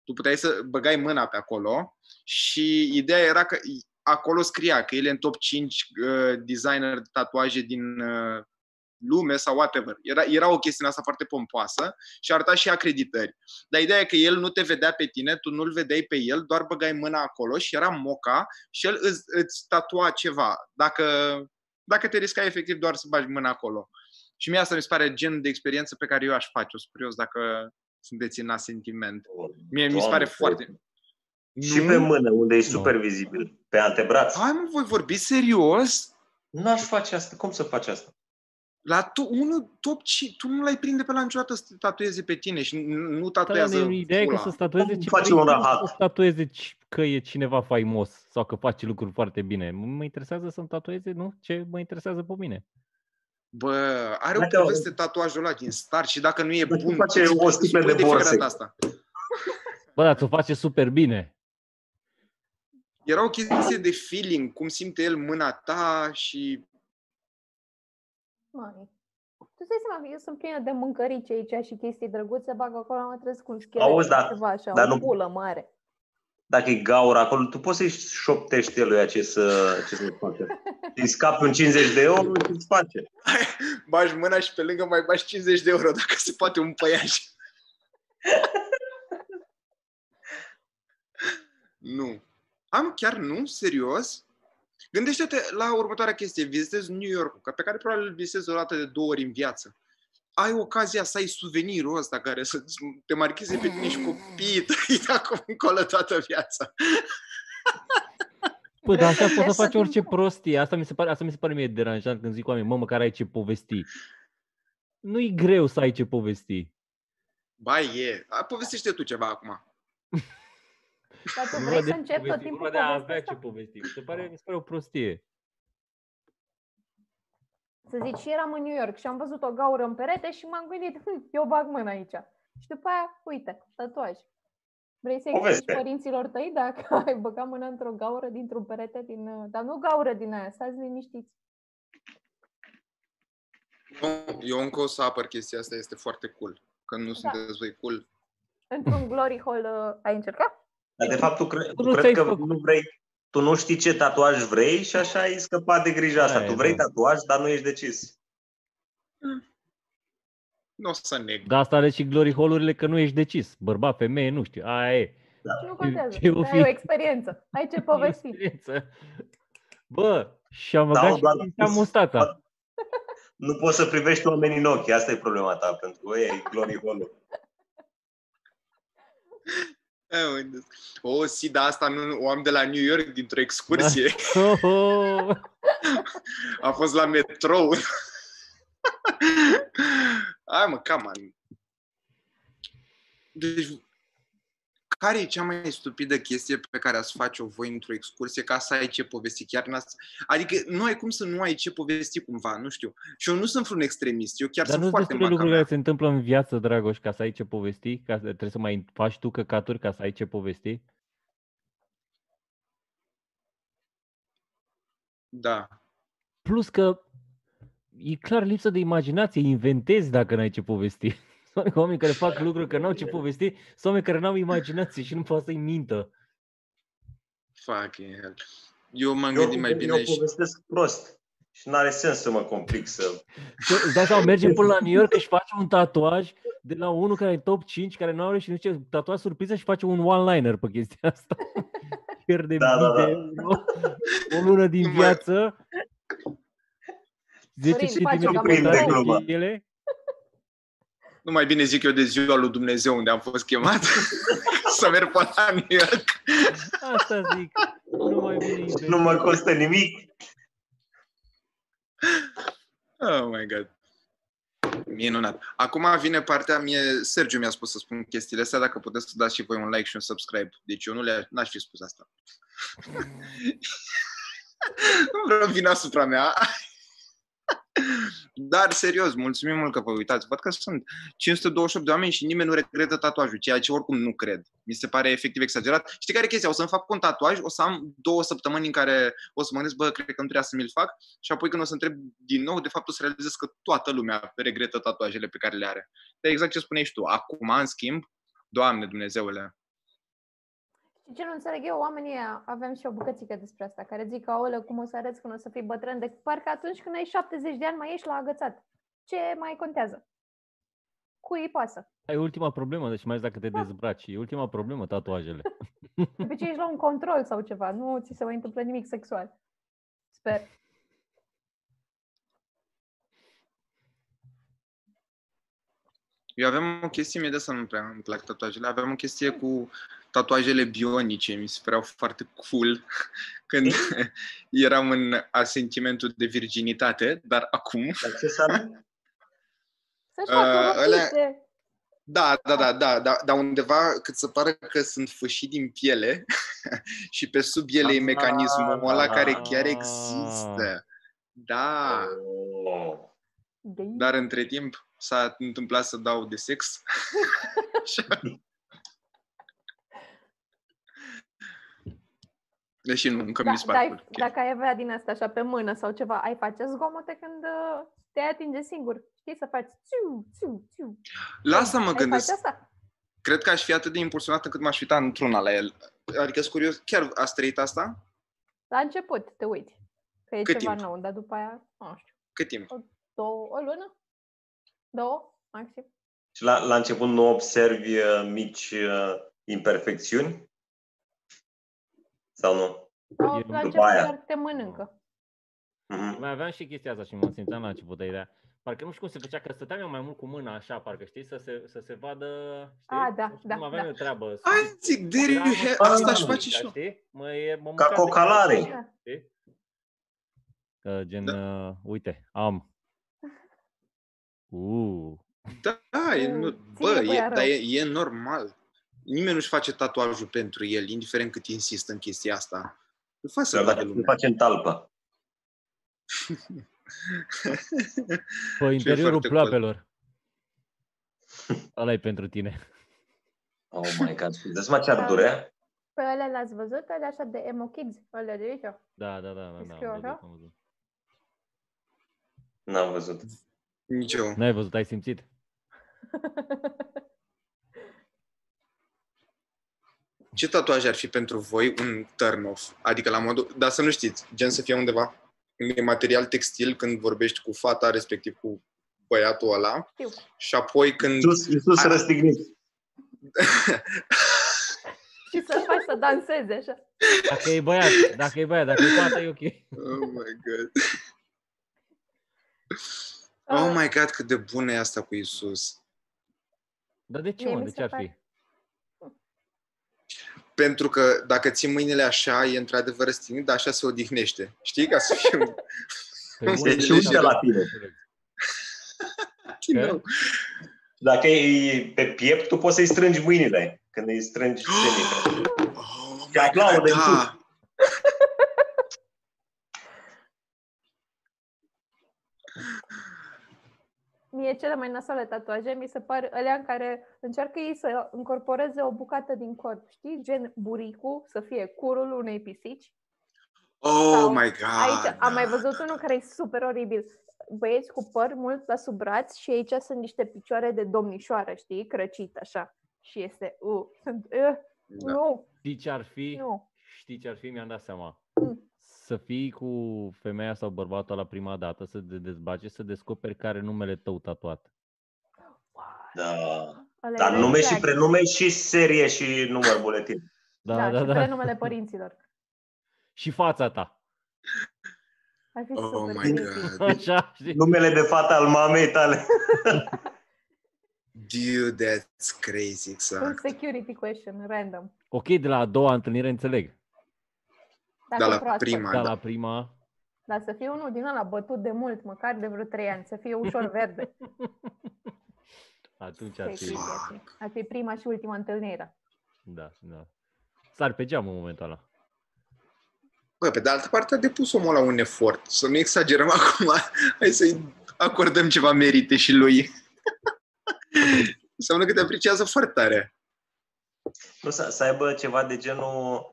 Tu puteai să băgai mâna pe acolo și ideea era că acolo scria că el e în top 5 uh, designer de tatuaje din uh, lume sau whatever. Era, era o chestie în asta foarte pompoasă și arăta și acreditări. Dar ideea e că el nu te vedea pe tine, tu nu-l vedeai pe el, doar băgai mâna acolo și era moca și el îți, îți tatua ceva. Dacă, dacă te riscai efectiv doar să bagi mâna acolo. Și mie asta mi se pare gen de experiență pe care eu aș face. O sunt curios dacă sunteți în asentiment. Mie mi se Doamne, pare foarte... Și Nu? pe mână, unde e super vizibil. Pe antebraț. Hai mă, voi vorbi serios? N-aș face asta. Cum să faci asta? La tu, unul top ci, tu nu l-ai prinde pe la niciodată să te tatueze pe tine și nu- nu Da, tatuează dar ideea e că pula. să statueze Cum ce face vrei un tu, rahat? Să statueze ci- că e cineva faimos sau că face lucruri foarte bine. Mă interesează să-mi tatueze, nu? Ce mă interesează pe mine. Bă, are o Dacă- poveste tatuajul ăla din start și dacă nu e Dacă bun, face îți- o îți sticle spui de fiecare borse. dată Asta. Bă, dar ți-o face super bine. Era o chestie de feeling, cum simte el mâna ta și... Mai. Tu îți dai seama că eu sunt plină de mâncărici aici și chestii drăguțe, bag acolo, mă trezesc cu un schelet, Auzi, dar- ceva așa, dar o nu- pulă mare. Dacă e gaură acolo, tu poți să-i șoptești lui ce să, ce să facă. Îi scapi un 50 de euro și îți face. Bagi mâna și pe lângă mai bagi 50 de euro, dacă se poate un păiaș. [laughs] nu. Am chiar nu? Serios? Gândește-te la următoarea chestie. Vizitezi New York, pe care probabil îl vizitezi o dată de două ori în viață. Ai ocazia să ai suvenirul ăsta care să te marcheze pe tine și copiii tăi de acum încolo toată viața. Bă, dar așa poți să Restul faci orice timpul. prostie. Asta mi se pare, asta mi se pare mie deranjant când zic oameni, mă, măcar ai ce povesti. Nu-i greu să ai ce povesti. Ba, e. A, povestește tu ceva acum. Dar tu Nu vrei de să începi tot povesti, timpul vorba de a povestea avea ce asta? povesti. Mi se pare, mi se pare o prostie. Să zici, și eram în New York și am văzut o gaură în perete și m-am gândit, hm, eu bag mâna aici. Și după aia, uite, tatuaj. Vrei să explici Poveste. părinților tăi dacă [laughs] ai băgat mâna într-o gaură dintr-un perete din... uh, Dar nu gaură din aia, stați liniștiți. Eu, eu încă o să apăr chestia asta, este foarte cool. Că nu Da. sunteți voi cool. Într-un glory hole uh, ai încercat? Dar de fapt tu, cre- Tu tu nu cred ți-ai că făcut. nu vrei, tu nu știi ce tatuaj vrei și așa ai scăpat de grija asta. Aia Tu e, vrei da. tatuaj, dar nu ești decis. Nu o să neg. De asta are și glory hole-urile că nu ești decis. Bărbat, femeie, nu știu. Aia e. Și nu contează. ce o Dar fi? ai o experiență. Ai ce [laughs] povesti. Experiență. Bă, și am Da, băgat doar- și simțeam mustata. Nu poți să privești oamenii în ochi. Asta e problema ta, pentru că e glory hole O, si, da, asta nu, o am de la New York dintr-o excursie. Oh, oh. A fost la metrou. Hai mă, cam on. Deci, care e cea mai stupidă chestie pe care ați face-o voi într-o excursie ca să ai ce povesti chiar în asta? Adică nu ai cum să nu ai ce povesti cumva, nu știu. Și eu nu sunt vreun extremist, eu chiar Dar sunt nu sunt foarte destule lucruri macamea. care se întâmplă în viață, Dragoș, ca să ai ce povesti? Ca să, trebuie să mai faci tu căcaturi ca să ai ce povesti? Da. Plus că e clar lipsă de imaginație, inventezi dacă n-ai ce povesti. [laughs] Sunt oameni care fac lucruri că n-au ce povesti, sunt oameni care n-au imaginație și nu pot să-i mintă. Fucking hell. Eu m-am Eu, gândit mai eu bine și... povestesc prost. Și nu are sens să mă complic să... Să- Îți dai seama, mergem până la New York și face un tatuaj de la unul care e top 5, care nu are și nu ce tatuaj surpriză și face un one-liner pe chestia asta. [laughs] Pierde Da, da, mii de da. euro, o lună din Nu mai- viață, 10 Florin, face cm cam pătrați un glumă. de piele. Nu mai bine zic eu de ziua lui Dumnezeu unde am fost chemat [laughs] să merg până la New York. Asta zic. Nu mai bine inventezi. Nu mă costă nimic. Oh my god. Minunat. Acum vine partea mie, Sergiu mi-a spus să spun chestiile astea, dacă puteți să dați și voi un like și un subscribe. Deci eu nu le n-aș fi spus asta. nu [laughs] vreau vina asupra mea. Dar, serios, mulțumim mult că vă uitați. Văd că sunt 528 de oameni și nimeni nu regretă tatuajul, ceea ce oricum nu cred. Mi se pare efectiv exagerat. Știi care e chestia? O să-mi fac un tatuaj, o să am două săptămâni în care o să mă gândesc, bă, cred că nu trebuia să mi-l fac și apoi când o să întreb din nou, de fapt o să realizez că toată lumea regretă tatuajele pe care le are. Dar exact ce spuneai și tu. Acum, în schimb, Doamne Dumnezeule, Și ce nu înțeleg eu, oamenii ăia, avem și o bucățică despre asta, care zic că, aoleu, cum o să arăți când o să fii bătrân, de parcă atunci când ai 70 de ani mai ești la agățat. Ce mai contează? Cui îi pasă? Ai ultima problemă, deci mai ales dacă te Da. dezbraci. E ultima problemă, tatuajele. De obicei ești la un control sau ceva, nu ți se mai întâmplă nimic sexual. Sper. Eu aveam o chestie, mie de să nu prea îmi plac tatuajele, aveam o chestie cu tatuajele bionice, mi se păreau foarte cool [laughs] când [laughs] eram în asentimentul de virginitate, dar acum, Dar ce să am? Să-și Uh, facă alea- rochițe. da, da, da, da, da, dar undeva cât să pară că sunt fășit din piele [laughs] și pe sub ele e Ah, mecanismul ăla care chiar ah. există. Da, Oh. Gay. dar între timp s-a întâmplat să dau de sex. Deși nu, încă Da, mi se dar pare ai- cool. dacă ai avea din asta așa pe mână sau ceva, ai face zgomote când uh, te atinge singur. Știi să faci țiu, țiu, țiu. La asta mă ai gândesc. face asta? Cred că aș fi atât de impulsionat încât m-aș uita într-una la el. Adică sunt curios, chiar ați trăit asta? La început te uiți. Că e Cât ceva timp? nou, dar după aia, nu știu, Cât timp? două, o lună? Două, maxim. Și la, la început nu observi uh, mici uh, imperfecțiuni? Sau nu? Sau Eu- la după început aia. doar te mănâncă. Mhm. Mai aveam și chestia asta și mă simțeam la început de ideea. Parcă nu știu cum se făcea, că stăteam eu mai mult cu mâna așa, parcă știi, să se, să se vadă, știi? A, da, Nu știu da, cum aveam da. eu treabă. să- Hai, zic, there you have, Ah, asta aș da, face și eu. Știi? Mă, e, mă Ca mâncam de- cocalarii. Știi? Că gen, Da. uh, uite, am. Uh, Da, e, Mm, nu- ție bă, băia e, rău. dar e, e normal. Nimeni nu-și face tatuajul pentru el, indiferent cât insistă în chestia asta. Îl faci să Dar vadă dacă îl lumea. faci în talpă. pe [laughs] interiorul foarte cool. ploapelor. ăla e pentru tine. Oh my god, dă mă ce ar durea? Pe alea le-ați văzut? Alea așa de emo kids? Alea de aici? Da, da, da, da, Îi da scriu am văzut, așa? am văzut. N-am văzut. Nici eu. N-ai văzut, ai simțit? [laughs] Ce tatuaj ar fi pentru voi un turn-off? Adică la modul, dar să nu știți, gen să fie undeva în material textil când vorbești cu fata, respectiv cu băiatul ăla Știu. și apoi când... Iisus, Iisus Hai. răstignit. [laughs] Și să faci să danseze așa. Dacă e băiat, dacă e băiat, dacă e fată, e ok. Oh my god. Ah, Oh my god, cât de bună e asta cu Isus. Dar de ce, Mie mă? mi De se ce ar fi? Pare- Pentru că dacă ții mâinile așa, e într-adevăr răstignit, dar așa se odihnește. Știi? Ca să fie un... Pe bune, Deci de uite ce? la tine. Din nou. Dacă e pe piept, tu poți să-i strângi mâinile. Când îi strângi [gasps] senin. Oh Și my aplaudă god, în da. Mie cele mai nasoale tatuaje mi se par alea în care încearcă ei să încorporeze o bucată din corp, știi? Gen buricul, să fie curul unei pisici. Oh Sau my god. Aici am mai da. văzut unul care e super oribil. Băieți cu păr mult la sub braț și aici sunt niște picioare de domnișoară, știi? Crăcit așa. Și este, uh, sunt, uh, Da. nu, Știi ce ar fi? nu. Știi ce ar fi? Mi-am dat seama. Mm. Să fii cu femeia sau bărbatul la prima dată, să te dezbaci, să descoperi care e numele tău tatuat. Da. Ăla e Dar red nume și flag. prenume și serie și număr buletin. Da, Da, da, și da. prenumele părinților. Și fața ta. Ar fi Oh super my creepy. god. Așa, știi? Numele de fată al mamei tale. [laughs] Dude, that's crazy, Un exact. security question, random. Ok, de la a doua întâlnire înțeleg. Dacă Dar e la proaspăt. prima, Dar da. la prima... Dar să fie unul din ăla bătut de mult, măcar de vreo trei ani, să fie ușor [laughs] verde. Atunci ar Ce fi... creepy ar fi. Ar fi prima și ultima întâlnire. Da, da. Sar pe geam în momentul ăla. Bă, pe de altă parte a depus omul la un efort. Să nu exagerăm acum. [laughs] Hai să-i acordăm ceva merite și lui. [laughs] Înseamnă că te apreciază foarte tare. Nu, să, să aibă ceva de genul uh,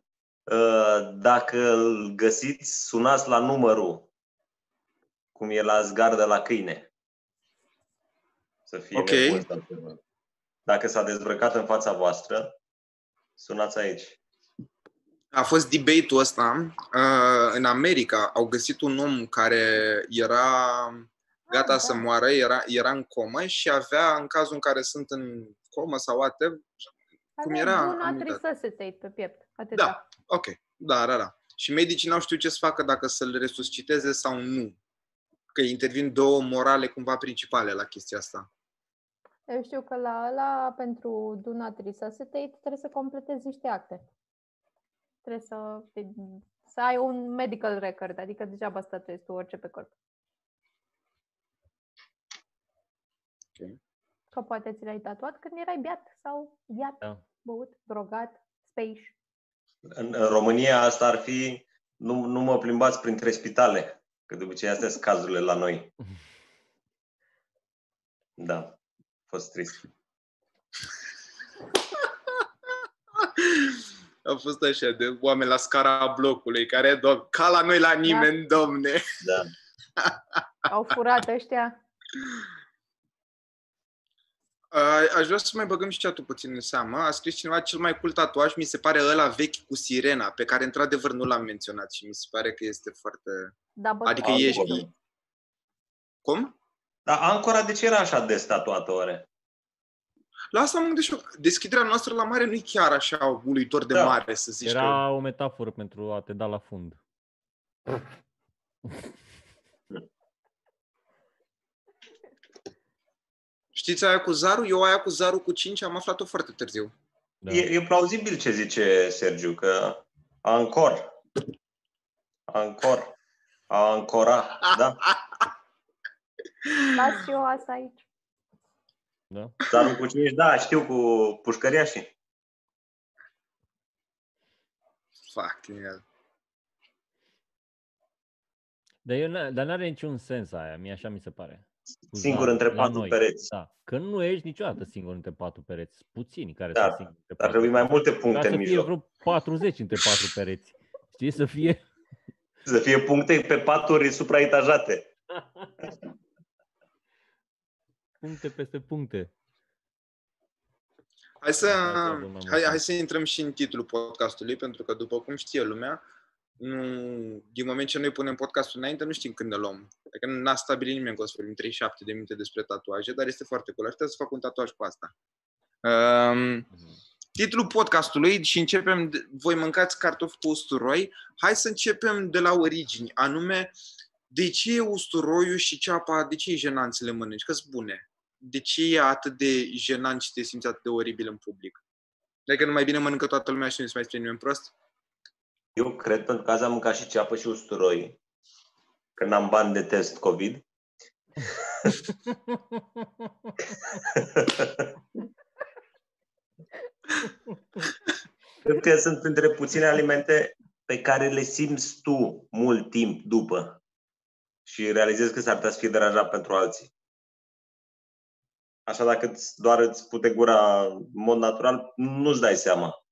dacă îl găsiți, sunați la numărul cum e la zgardă la câine. Să fie Ok. nebun sau ceva. Dacă s-a dezbrăcat în fața voastră, sunați aici. A fost debate-ul ăsta. Uh, în America au găsit un om care era gata Ah, să da. moară, era, era în comă și avea, în cazul în care sunt în comă sau whatever, cum Avea era? Do Am not uitat. resuscitate pe piept. Atât. Da, ok. Da, da, da. Și medicii n-au știut ce să facă dacă să-l resusciteze sau nu. Că intervin două morale cumva principale la chestia asta. Eu știu că la ăla, pentru Do not resuscitate, trebuie să completezi niște acte. Trebuie să, să ai un medical record, adică degeaba statuezi tu orice pe corp. Ok. Că poate ți l-ai tatuat când erai beat sau viat, Da. băut, drogat, speiș. În, în România asta ar fi nu, nu mă plimbați printre spitale, că de obicei astea sunt cazurile la noi. Da, a fost trist. A fost așa de oameni la scara blocului, care, do- ca la noi la nimeni, domne. Da. Au furat ăștia. A- Aș vrea să mai băgăm și chat puțin în seamă. A scris cineva cel mai cool tatuaj, mi se pare ăla vechi cu sirena, pe care într-adevăr nu l-am menționat și mi se pare că este foarte... Da, bătut Adică Au, ești... bă. Cum? Dar Ancora de ce era așa de statuată oare? La asta mă gândesc și eu. Deschiderea noastră la mare nu e chiar așa uluitor de Da. mare, să zici că... Era o metaforă pentru a te da la fund. [laughs] Știți aia cu zarul? Eu aia cu zarul cu 5 am aflat-o foarte târziu. Da. E, e plauzibil ce zice Sergiu, că ancor. Ancor. A ancora, da? [laughs] Las și eu asta aici. Da? Dar cu cine da, știu cu pușcăriașii. Fucking hell. Dar, eu, n- dar n-are niciun sens aia, mie așa mi se pare. Cu Singur zarul, între la patru noi. pereți. Da. Că nu ești niciodată singur între patru pereți. Sunt Puțini care Da, sunt singuri între Ar patru trebui mai multe Ca puncte să în fie mijloc. vreo 40 între patru pereți. Știi, să fie... [laughs] Să fie puncte pe paturi supraetajate. [laughs] puncte peste puncte. Hai să, Da, da, da, mai hai, mult. hai să intrăm și în titlul podcastului, pentru că după cum știe lumea, nu, din moment ce noi punem podcastul înainte, nu știm când ne luăm. Adică n-a stabilit nimeni că o să vorbim 37 de minute despre tatuaje, dar este foarte cool. Aș putea să fac un tatuaj cu asta. Um, titlul podcastului și începem, de, voi mâncați cartofi cu usturoi, hai să începem de la origini, anume, de ce e usturoiul și ceapa, de ce e jenant să le mănânci? că sunt bune. De ce e atât de jenant și te simți atât de oribil în public? Dacă nu mai bine mănâncă toată lumea și nu se mai spune nimeni prost? Eu cred, pentru că azi am mâncat și ceapă și usturoi, că n-am bani de test COVID. Cred că sunt printre puține alimente pe care le simți tu mult timp după și realizezi că s-ar putea să fie deranjat pentru alții. Așa dacă îți- doar îți pute gura în mod natural, nu-ți dai seama.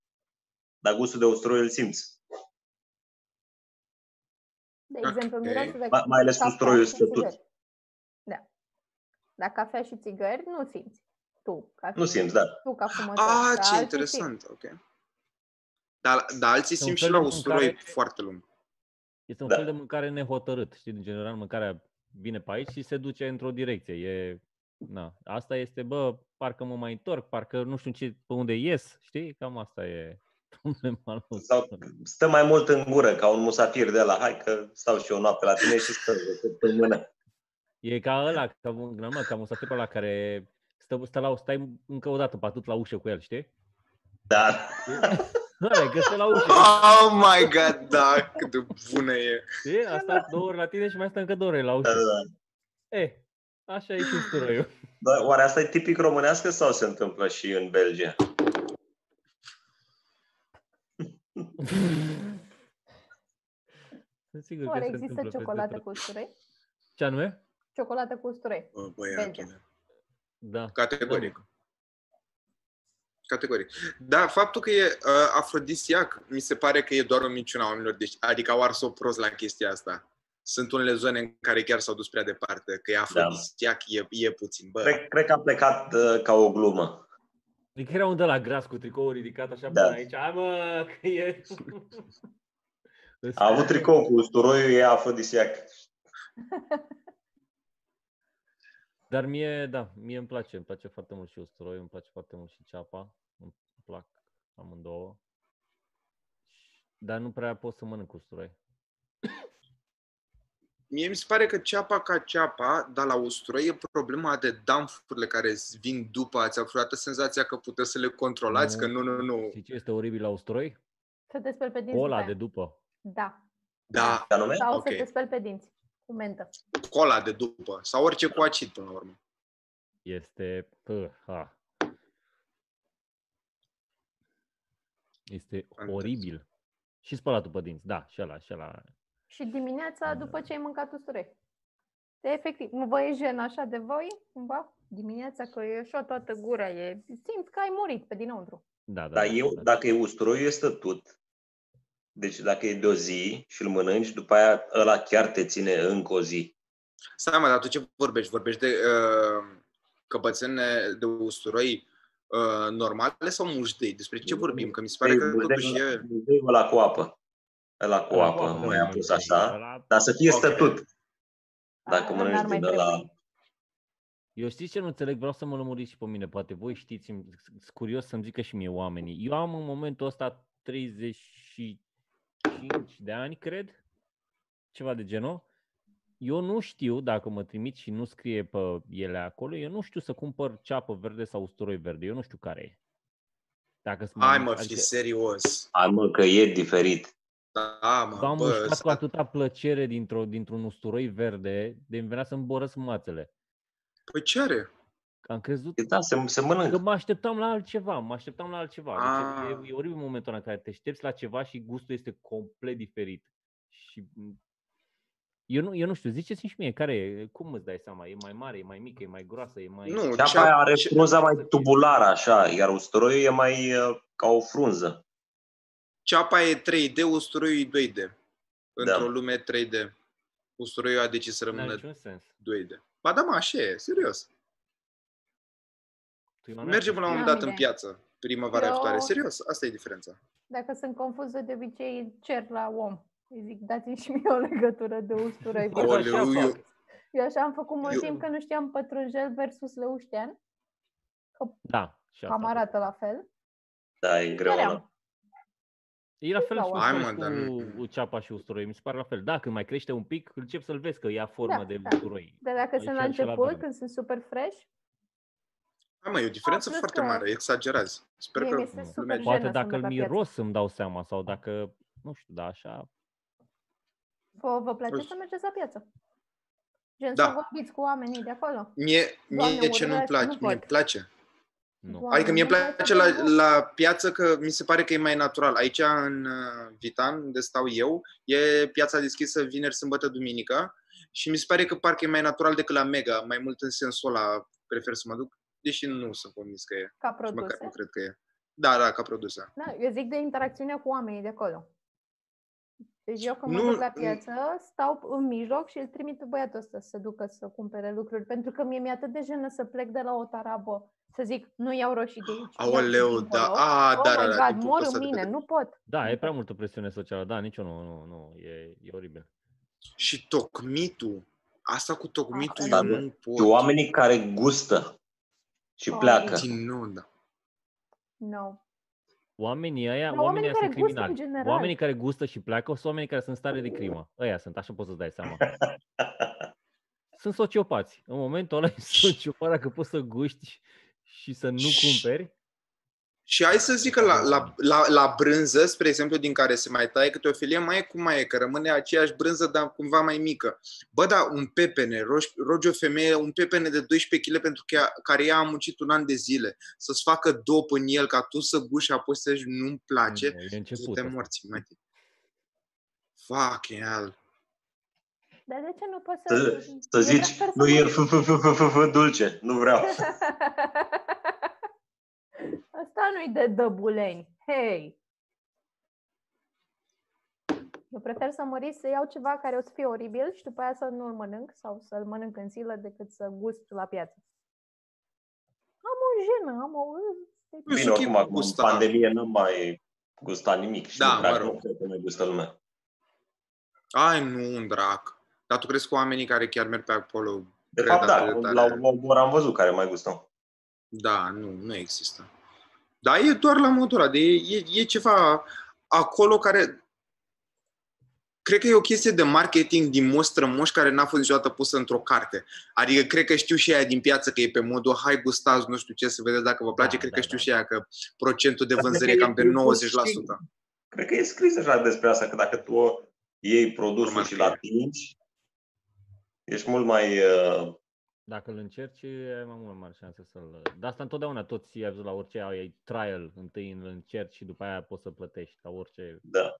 Dar gustul de usturoi îl simți. De Ok. exemplu, mirosul de Mai- mai ales cafea usturoiul și stătut. țigări. Da. Dar cafea și țigări nu simți. Tu, ca Nu fi- simți, da. Tu, ca fumător. Ah, dar ce alții interesant, ok. Dar, dar alții un simt și fel la de usturoi mâncare- foarte lung. Este un Da. fel de mâncare nehotărât. Știi, în general, mâncarea vine pe aici și se duce într-o direcție. E, na, asta este, bă, parcă mă mai întorc, parcă nu știu ce, pe unde ies, știi? Cam asta e problema lui. Sau stă mai mult în gură, ca un musafir de la hai că stau și eu noapte la tine și stă pe mână. E ca ăla, ca, un- mă, ca musafirul ăla care stă, stă la, stai încă o dată pe atât la ușă cu el, știi? Da. Ăla, că stă la ușă, Oh my god, da, cât de bună e. știi? A stat două ori la tine și mai stă încă două ore la da, ușă. da. E, așa e și usturoiul. Dar oare asta e tipic românească sau se întâmplă și în Belgia? Sunt sigur Oare că se există întâmplă peste ciocolată tot. cu usturoi? Ce anume? Ciocolată cu usturoi. Bă, băiatule. Da. Categoric. Categoric. Da, faptul că e uh, afrodisiac, mi se pare că e doar o minciună a oamenilor. Deci, adică au ars-o prost la chestia asta. Sunt unele zone în care chiar s-au dus prea departe. Că e afrodisiac, e, e puțin. Bă, Cred, cred că a plecat uh, ca o glumă. Adică era un de la gras cu tricoul ridicat așa Da. până aici. Hai mă, că e... A avut tricou cu usturoiul, e afrodisiac. Dar mie, da, mie îmi place, îmi place foarte mult și usturoiul, îmi place foarte mult și ceapa, îmi plac amândouă. Dar nu prea pot să mănânc usturoi. Mie mi se pare că ceapa ca ceapa, dar la usturoi e problema de damfurile care îți vin după. Ați avut vreodată senzația că puteți să le controlați? Nu. Că nu, nu, nu. Știi ce este oribil la usturoi? Să te speli pe dinți Cola după de aia. după. Da. Da, Ce anume? Sau Ok. să te speli pe dinți. Cu mentă. cola de după. Sau orice cu acid, până la urmă. Este... Pă, ha. Este Fantastic. oribil. Și spălatul pe dinți, da, și ăla, și ăla. Și dimineața, Da. după ce ai mâncat usturoi. De efectiv, nu vă e jenă așa de voi, cumva? Dimineața, că e așa toată gura, e... simți că ai murit pe dinăuntru. Da, da. Dar da, eu, da. dacă e usturoiul, e stătut. Deci dacă e de o zi și îl mănânci, după aia ăla chiar te ține încă o zi. Stai mă, dar tu ce vorbești? Vorbești de uh, căpățâne de usturoi uh, normale sau mușdei? Despre ce vorbim? Că mi se pare că totuși e... Muzdeiul ăla cu apă. Ăla cu Ăla apă, nu mai am pus așa. Ăla- Dar să fie Ok. stătut. Dacă Ăla mănânci n-ar mai din ăla... trebui. Eu știți ce nu înțeleg? Vreau să mă lămuriți și pe mine. Poate voi știți, îmi- sunt curios să-mi zică și mie oamenii. Eu am în momentul ăsta 35 de ani, cred, ceva de genul. eu nu știu, dacă mă trimit și nu scrie pe ele acolo, eu nu știu să cumpăr ceapă verde sau usturoi verde. Eu nu știu care e. Dacă sunt Hai mai- mă, fi adică- serios. Hai mă, că e diferit. Da, mă, V-am bă, mușcat cu ăsta- atâta plăcere dintr-o, dintr-un usturoi verde, de îmi venea să-mi borăsc mațele. Păi ce are? Că am crezut Da, se, se că mănâncă. mă așteptam la altceva, mă așteptam la altceva. Deci Ah. e, e oribil momentul ăla în care te aștepți la ceva și gustul este complet diferit. Și m, eu nu, eu nu știu, ziceți-mi și mie, care e, cum îți dai seama? E mai mare, e mai mică, e mai groasă, e mai... Nu, Ceapa ceap- aia are ce- frunza mai tubulară, așa, iar usturoiul e mai uh, ca o frunză. Ceapa e 3D, usturoiul e 2D. Într-o Da. lume 3D. Usturoiul a decis să N-are rămână niciun sens. 2D. Ba da, mă, așa e, serios. Tu, Ioana, Mergem la un N-am moment dat în idee. piață, primăvara Eu- viitoare. Serios, asta e diferența. Dacă sunt confuză, de obicei cer la om. Îi zic, dați-mi și mie o legătură de usturoi. [laughs] Eu așa Aoleu, eu, fac. Eu așa am făcut mult Eu- timp că nu știam pătrunjel versus leuștean. Da, și asta. Cam arată la fel. Da, e greu. Ceream. ăla. E la fel și, Hai, la mă, fel dar nu- cu ceapa și usturoiul. Mi se pare la fel. Da, când mai crește un pic, încep să-l vezi că ia formă Da, de da. usturoi. Dar dacă Aici sunt la și la început, verde. când sunt super fresh, Hai mă, e o diferență plus foarte că- mare, exagerați. Sper Mie că mi-este lumea- super Poate jenă să dacă merg îl la piață. miros îmi dau seama sau dacă, nu știu, da, așa. vă, vă place Ui. să mergeți la piață. Gen Da. să vorbiți cu oamenii de acolo. Mie, Doamne, mie ce nu-mi urlăți, place, nu mie îmi pot. place. Nu. Doamne, Adică mie îmi nu-mi place la, deloc. la piață că mi se pare că e mai natural. Aici, în uh, Vitan, unde stau eu, e piața deschisă vineri, sâmbătă, duminică și mi se pare că parcă e mai natural decât la Mega, mai mult în sensul ăla prefer să mă duc, deși nu sunt convins că e. Ca Și măcar produse. nu cred că e. Da, da, ca produse. Da, eu zic de interacțiunea cu oamenii de acolo. Deci eu când mă Nu, duc la n- piață, stau în mijloc și îl trimit pe băiatul ăsta să ducă să cumpere lucruri. Pentru că mie mi-e atât de jenă să plec de la o tarabă, să zic, nu iau roșii de aici. iau Aoleu, dincolo. da, a, oh da, my da, da, God, din punctul mor ăsta în de mine, vedere. nu pot. Da, e prea multă presiune socială. Da, nici eu nu, nu, nu, e, e oribil. Și tocmitul. Asta cu tocmitul Ah, eu da. nu pot. Și oamenii care gustă și Oh, pleacă. Din nou, da. No. Oamenii ăia, Dar oamenii oamenii ăia sunt care gustă în criminali. general. Oamenii care gustă și pleacă sunt oamenii care sunt în stare de crimă. Ăia sunt, așa poți să-ți dai seama. [laughs] Sunt sociopați. În momentul ăla [laughs] e sociopat dacă poți să guști și să nu cumperi. Și hai să zic că la, la, la, la brânză, spre exemplu, din care se mai taie câte o filie, mai e cum mai e, că rămâne aceeași brânză, dar cumva mai mică. Bă, da, un pepene, rogi, rogi o femeie, un pepene de 12 kg pentru că ea, care ea a muncit un an de zile, să-ți facă dop în el, ca tu să guși și apoi să zici nu-mi place, E tu început. te asta. morți, mă. Fucking hell. Dar de ce nu poți Să, să... să Eu zici, prefer să nu e mă- f f f f f f dulce, nu vreau. [laughs] Asta nu-i de dăbuleni. Hei! Eu prefer să mă risc să iau ceva care o să fie oribil și după aia să nu-l mănânc sau să-l mănânc în zilă decât să gust la piață. Am o jenă, am o... Nu Bine, știu, oricum, acum, în gusta. pandemie n-am mai gustat nimic și Da, nu, prea, mă rog. nu cred că mai gustă lumea. Ai, nu, un drac. Dar tu crezi că oamenii care chiar merg pe acolo De cred fapt, da, atât de tare? la o oră am văzut care mai gustau. Da, nu, nu există. Dar e doar la modul ăla, de e, e, e ceva acolo care... Cred că e o chestie de marketing din mostră moș care n-a fost niciodată pusă într-o carte. Adică cred că știu și aia din piață că e pe modul hai gustați, nu știu ce, să vedeți dacă vă place. Da, cred da, că știu da. și aia că procentul de Dar cred vânzări e că cam pe e pus și- 90%. Cred că e scris așa despre asta, că dacă tu o iei produsul Urmă și că l e. atingi, ești mult mai... Uh, Dacă îl încerci, ai mai mult mare șanse să-l... Dar asta întotdeauna toți ai văzut la orice ai trial, întâi îl încerci și după aia poți să plătești la orice... da.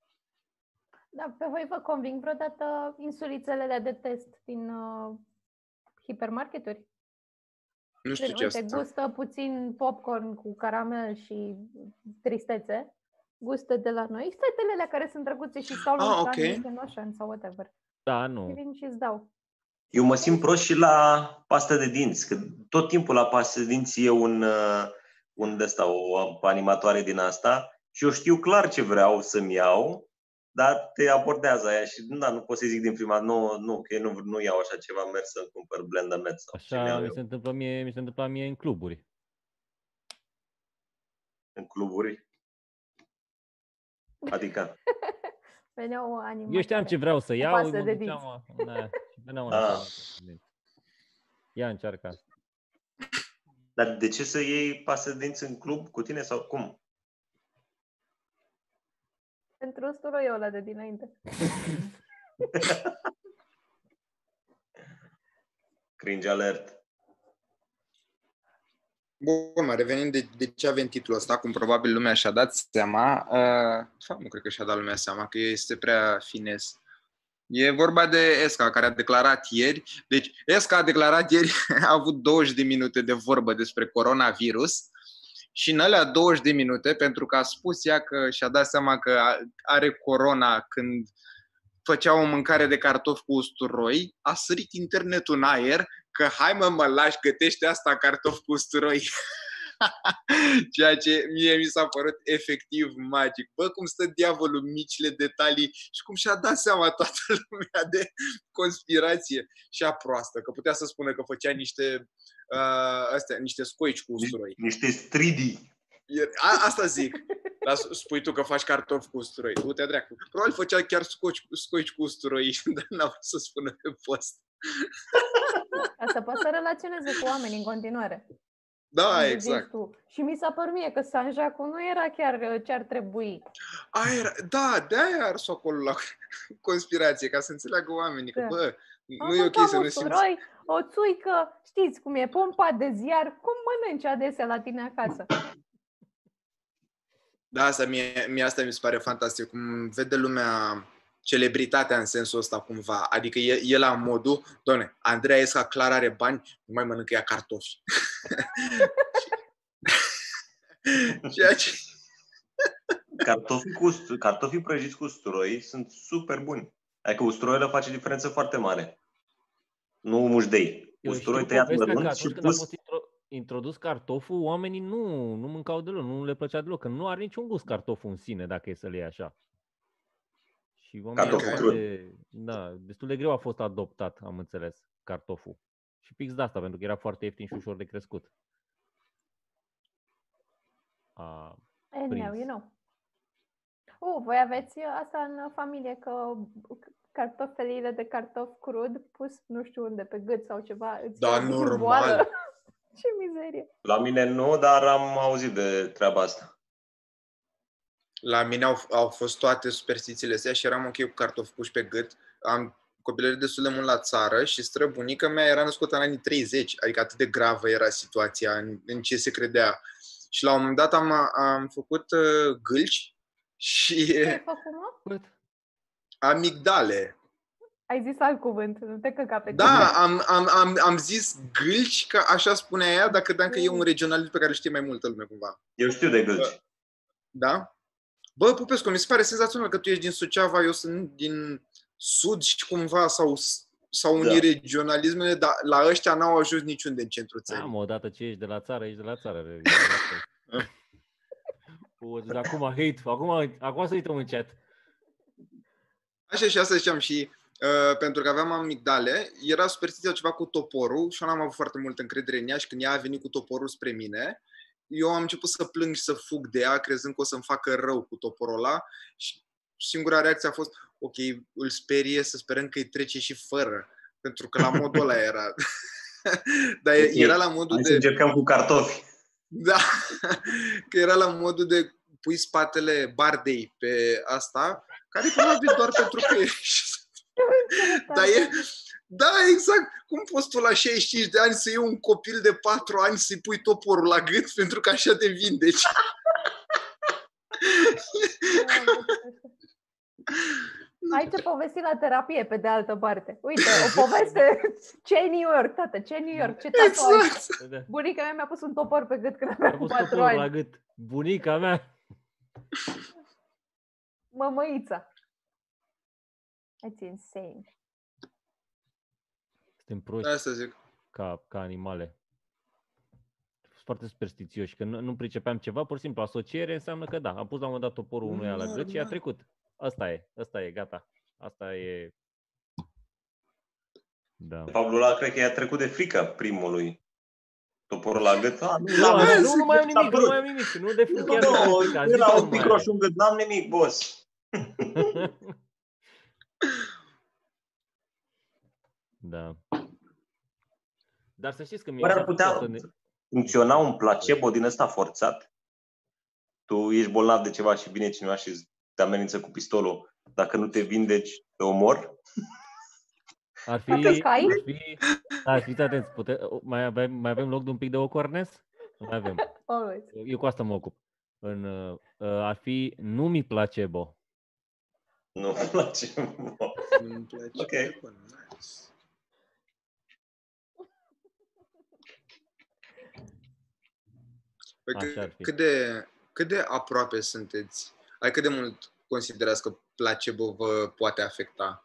Da, pe voi vă conving vreodată insulițele alea de test din uh, hipermarketuri? Nu știu Gen, ce uite, asta. gustă puțin popcorn cu caramel și tristețe. Gustă de la noi. Fetele alea care sunt drăguțe și stau Ah, la ok. okay. Ocean sau whatever. Da, Și nu. vin și îți dau. Eu mă simt prost și la pasta de dinți, că tot timpul la pasta de dinți e un, uh, un de asta, o animatoare din asta și eu știu clar ce vreau să-mi iau, dar te abordează aia și da, nu pot să zic din prima, nu, nu, că eu nu, nu iau așa ceva, merg să cumpăr Blender Met sau ce Așa iau mi eu se întâmplă mie, mi se întâmplă mie în cluburi. în cluburi. Adică, [laughs] Veneau animale. Eu știam ce vreau să iau, pasă mă de duceam, da, [laughs] și veneau Ah. înapoi. Ia încearcă asta. Dar de ce să iei pasă de dinți în club cu tine sau cum? Pentru usturoiul ăla de dinainte. [laughs] Cringe alert. Bun, mă, revenind de, de ce avem titlul ăsta, cum probabil lumea și-a dat seama, uh, de fapt, nu cred că și-a dat lumea seama, că este prea fines. E vorba de Esca, care a declarat ieri, deci Esca a declarat ieri, [laughs] a avut 20 de minute de vorbă despre coronavirus și în alea 20 de minute, pentru că a spus ea că și-a dat seama că a- are corona când făcea o mâncare de cartofi cu usturoi, a sărit internetul în aer că hai mă, mă lași, gătește asta cartofi cu usturoi. [laughs] Ceea ce mie mi s-a părut efectiv magic. Bă, cum stă diavolul în micile detalii și cum și-a dat seama toată [laughs] lumea de conspirație și a proastă, că putea să spună că făcea niște uh, astea, niște scoici cu usturoi. Niște stridii. E- A, asta zic. Dar spui tu că faci cartofi cu usturoi. Du-te dracu. Probabil făcea chiar scoici, scoici cu usturoi, [laughs] dar n-a vrut să spună pe post. Asta poate să relaționeze cu oamenii în continuare. Da, Cum zici exact. Tu. Și mi s-a părut mie că Sanjacu nu era chiar uh, ce ar trebui. Aia era, da, de-aia a ars acolo la [laughs] conspirație, ca să înțeleagă oamenii că, Da. bă, Am nu e ok mâncat să nu simți... usturoi, o țuică, știți cum e, pompa de ziar, cum mănânci adesea la tine acasă? Da, asta mie, mie asta mi se pare fantastic, cum vede lumea celebritatea în sensul ăsta cumva. Adică e, e la modul, doamne, Andreea Esca clar are bani, nu mai mănâncă ea cartofi. [laughs] Ceea ce... Cartofii, cu ustu- cartofii prăjiți cu usturoi sunt super buni. Adică usturoiul face diferență foarte mare. Nu mușdei. Eu Usturoi știu tăiat povestea că mărunt și atunci când a pus. fost intro- introdus cartoful, oamenii nu, nu mâncau deloc, nu le plăcea deloc, că nu are niciun gust cartoful în sine, dacă e să-l iei așa. Și oamenii Cartoful erau crud. foarte- Da, destul de greu a fost adoptat, am înțeles, cartoful. Și pix de asta, pentru că era foarte ieftin și ușor de crescut. A, And Prins. now you know. Uh, voi aveți uh, asta în uh, familie, că cartofelile de cartof crud pus nu știu unde, pe gât sau ceva, îți Da, iau normal. boală. [laughs] Ce mizerie. La mine nu, dar am auzit de treaba asta. La mine au, au fost toate superstițiile astea și eram ok cu cartofi puși pe gât. Am copilărit destul de mult la țară și străbunica mea era născută în anii 30, adică atât de gravă era situația în, în ce se credea. Și la un moment dat am, am făcut uh, gâlci și Ce ai făcut, mă? cât? amigdale. Ai zis alt cuvânt, nu te căca pe Da, tine. am, am, am, am zis gâlci, că așa spunea ea, dar credeam că e un regionalist pe care îl știe mai multă lume cumva. Eu știu de gâlci. Da? Bă, Pupescu, mi se pare senzațional că tu ești din Suceava, eu sunt din Sud și cumva sau sau unii Da. regionalismele, dar la ăștia n-au ajuns niciunde în centrul Da, țării. mă, odată ce ești de la țară, ești de la țară. re- O, deci acum hate, acum, acum să uităm în chat. Așa și asta ziceam și uh, pentru că aveam amigdale, era superstiția ceva cu toporul și eu n-am avut foarte multă încredere în ea și când ea a venit cu toporul spre mine, eu am început să plâng și să fug de ea, crezând că o să-mi facă rău cu toporul ăla și singura reacție a fost, ok, îl sperie, să sperăm că îi trece și fără, pentru că la modul ăla era. [laughs] Dar Ok. era la modul Hai să de... încercăm cu cartofi. Da, [laughs] că era la modul de pui spatele bardei pe asta, care e probabil doar pentru că ești. [laughs] Dar e, da, exact. Cum poți tu la 65 de ani să iei un copil de 4 ani să-i pui toporul la gât [laughs] pentru că așa te vindeci? [laughs] Ai ce povesti la terapie, pe de altă parte. Uite, o poveste. [laughs] ce New York, tată? ce New York? Ce tatuaj? Exact. Da. Bunica mea mi-a pus un topor pe gât când A aveam pus 4 toporul la ani. gât. Bunica mea. Mămăița. It's insane. Suntem proști Asta zic. Ca, ca animale. Sunt foarte superstițioși, că nu, nu pricepeam ceva, pur și simplu asociere înseamnă că da, am pus la un moment dat toporul unuia da, la gât și a da. trecut. Asta e, asta e, gata. Asta e... Da. Pablo la cred că i-a trecut de frică primului toporul la gât. Da, ah, nu, nu, nu, nu, mai am nimic, nu mai am nimic. Nu de fapt. Nu, la un pic roșu un gât, n-am nimic, boss. [laughs] [laughs] da. Dar să știți că mie Oare mi ar s-a putea făcut să ne- funcționa un placebo din ăsta forțat? Tu ești bolnav de ceva și vine cineva și te amenință cu pistolul. Dacă nu te vindeci, te omor? Ar fi, Dacă cai? ar fi, da, fiți atenți, pute, mai, avem, mai avem loc de un pic de ocornes? Nu mai avem. [laughs] Always. Eu cu asta mă ocup. În, uh, ar fi numi placebo. Nu îmi place. Îmi place. Ok. Bă, nice. Păi Așa cât, ar fi. cât, de, cât de aproape sunteți? Adică cât de mult considerați că placebo vă poate afecta?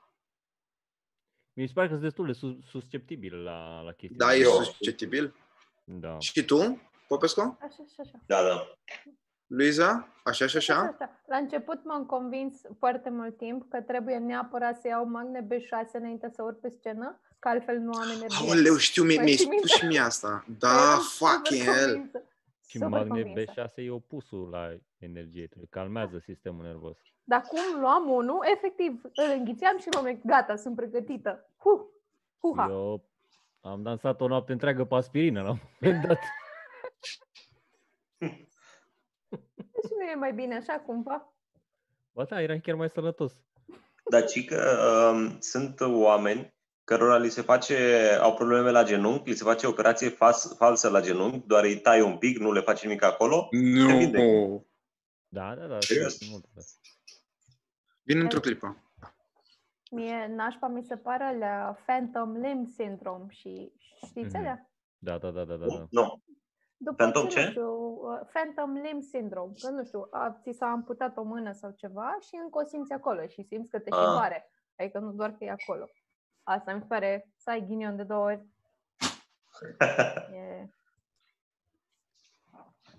Mi se pare că sunt destul de sus- susceptibil la, la chestii. Da, Eu. e susceptibil? Da. Și tu, Popescu? Așa și așa. Da, da. Luiza? Așa și așa? așa. La început m-am convins foarte mult timp că trebuie neapărat să iau magne B6 înainte să urc pe scenă, că altfel nu am energie. Aoleu, știu, mi- Mai mi-ai ții spus minte? și mie asta. [laughs] Da, Eram fucking super hell. convinsă. Și Super magne convinsă. B6 e opusul la energie, te calmează sistemul nervos. Dar cum luam unul, efectiv, îl înghițeam și mă gata, sunt pregătită. Huh. Huha. Eu am dansat o noapte întreagă pe aspirină la un moment dat. [laughs] Deci nu e mai bine așa cumva? Ba da, era chiar mai sănătos. Dar ci că um, sunt oameni cărora li se face, au probleme la genunchi, li se face operație fas, falsă la genunchi, doar îi tai un pic, nu le face nimic acolo. Nu. vindec. Da, da, da. Serios? sunt multe. Vin într-o clipă. Mie nașpa mi se pare la Phantom Limb Syndrome și știți Mhm. alea? Da, da, da, da, da. da. Nu. După Phantom ce, ce? Nu știu, uh, Phantom Limb Syndrome, că nu știu, a, ți s-a amputat o mână sau ceva și încă o simți acolo și simți că te și Ah. doare. Adică nu doar că e acolo. Asta mi se pare să ai ghinion de două ori. [laughs] E...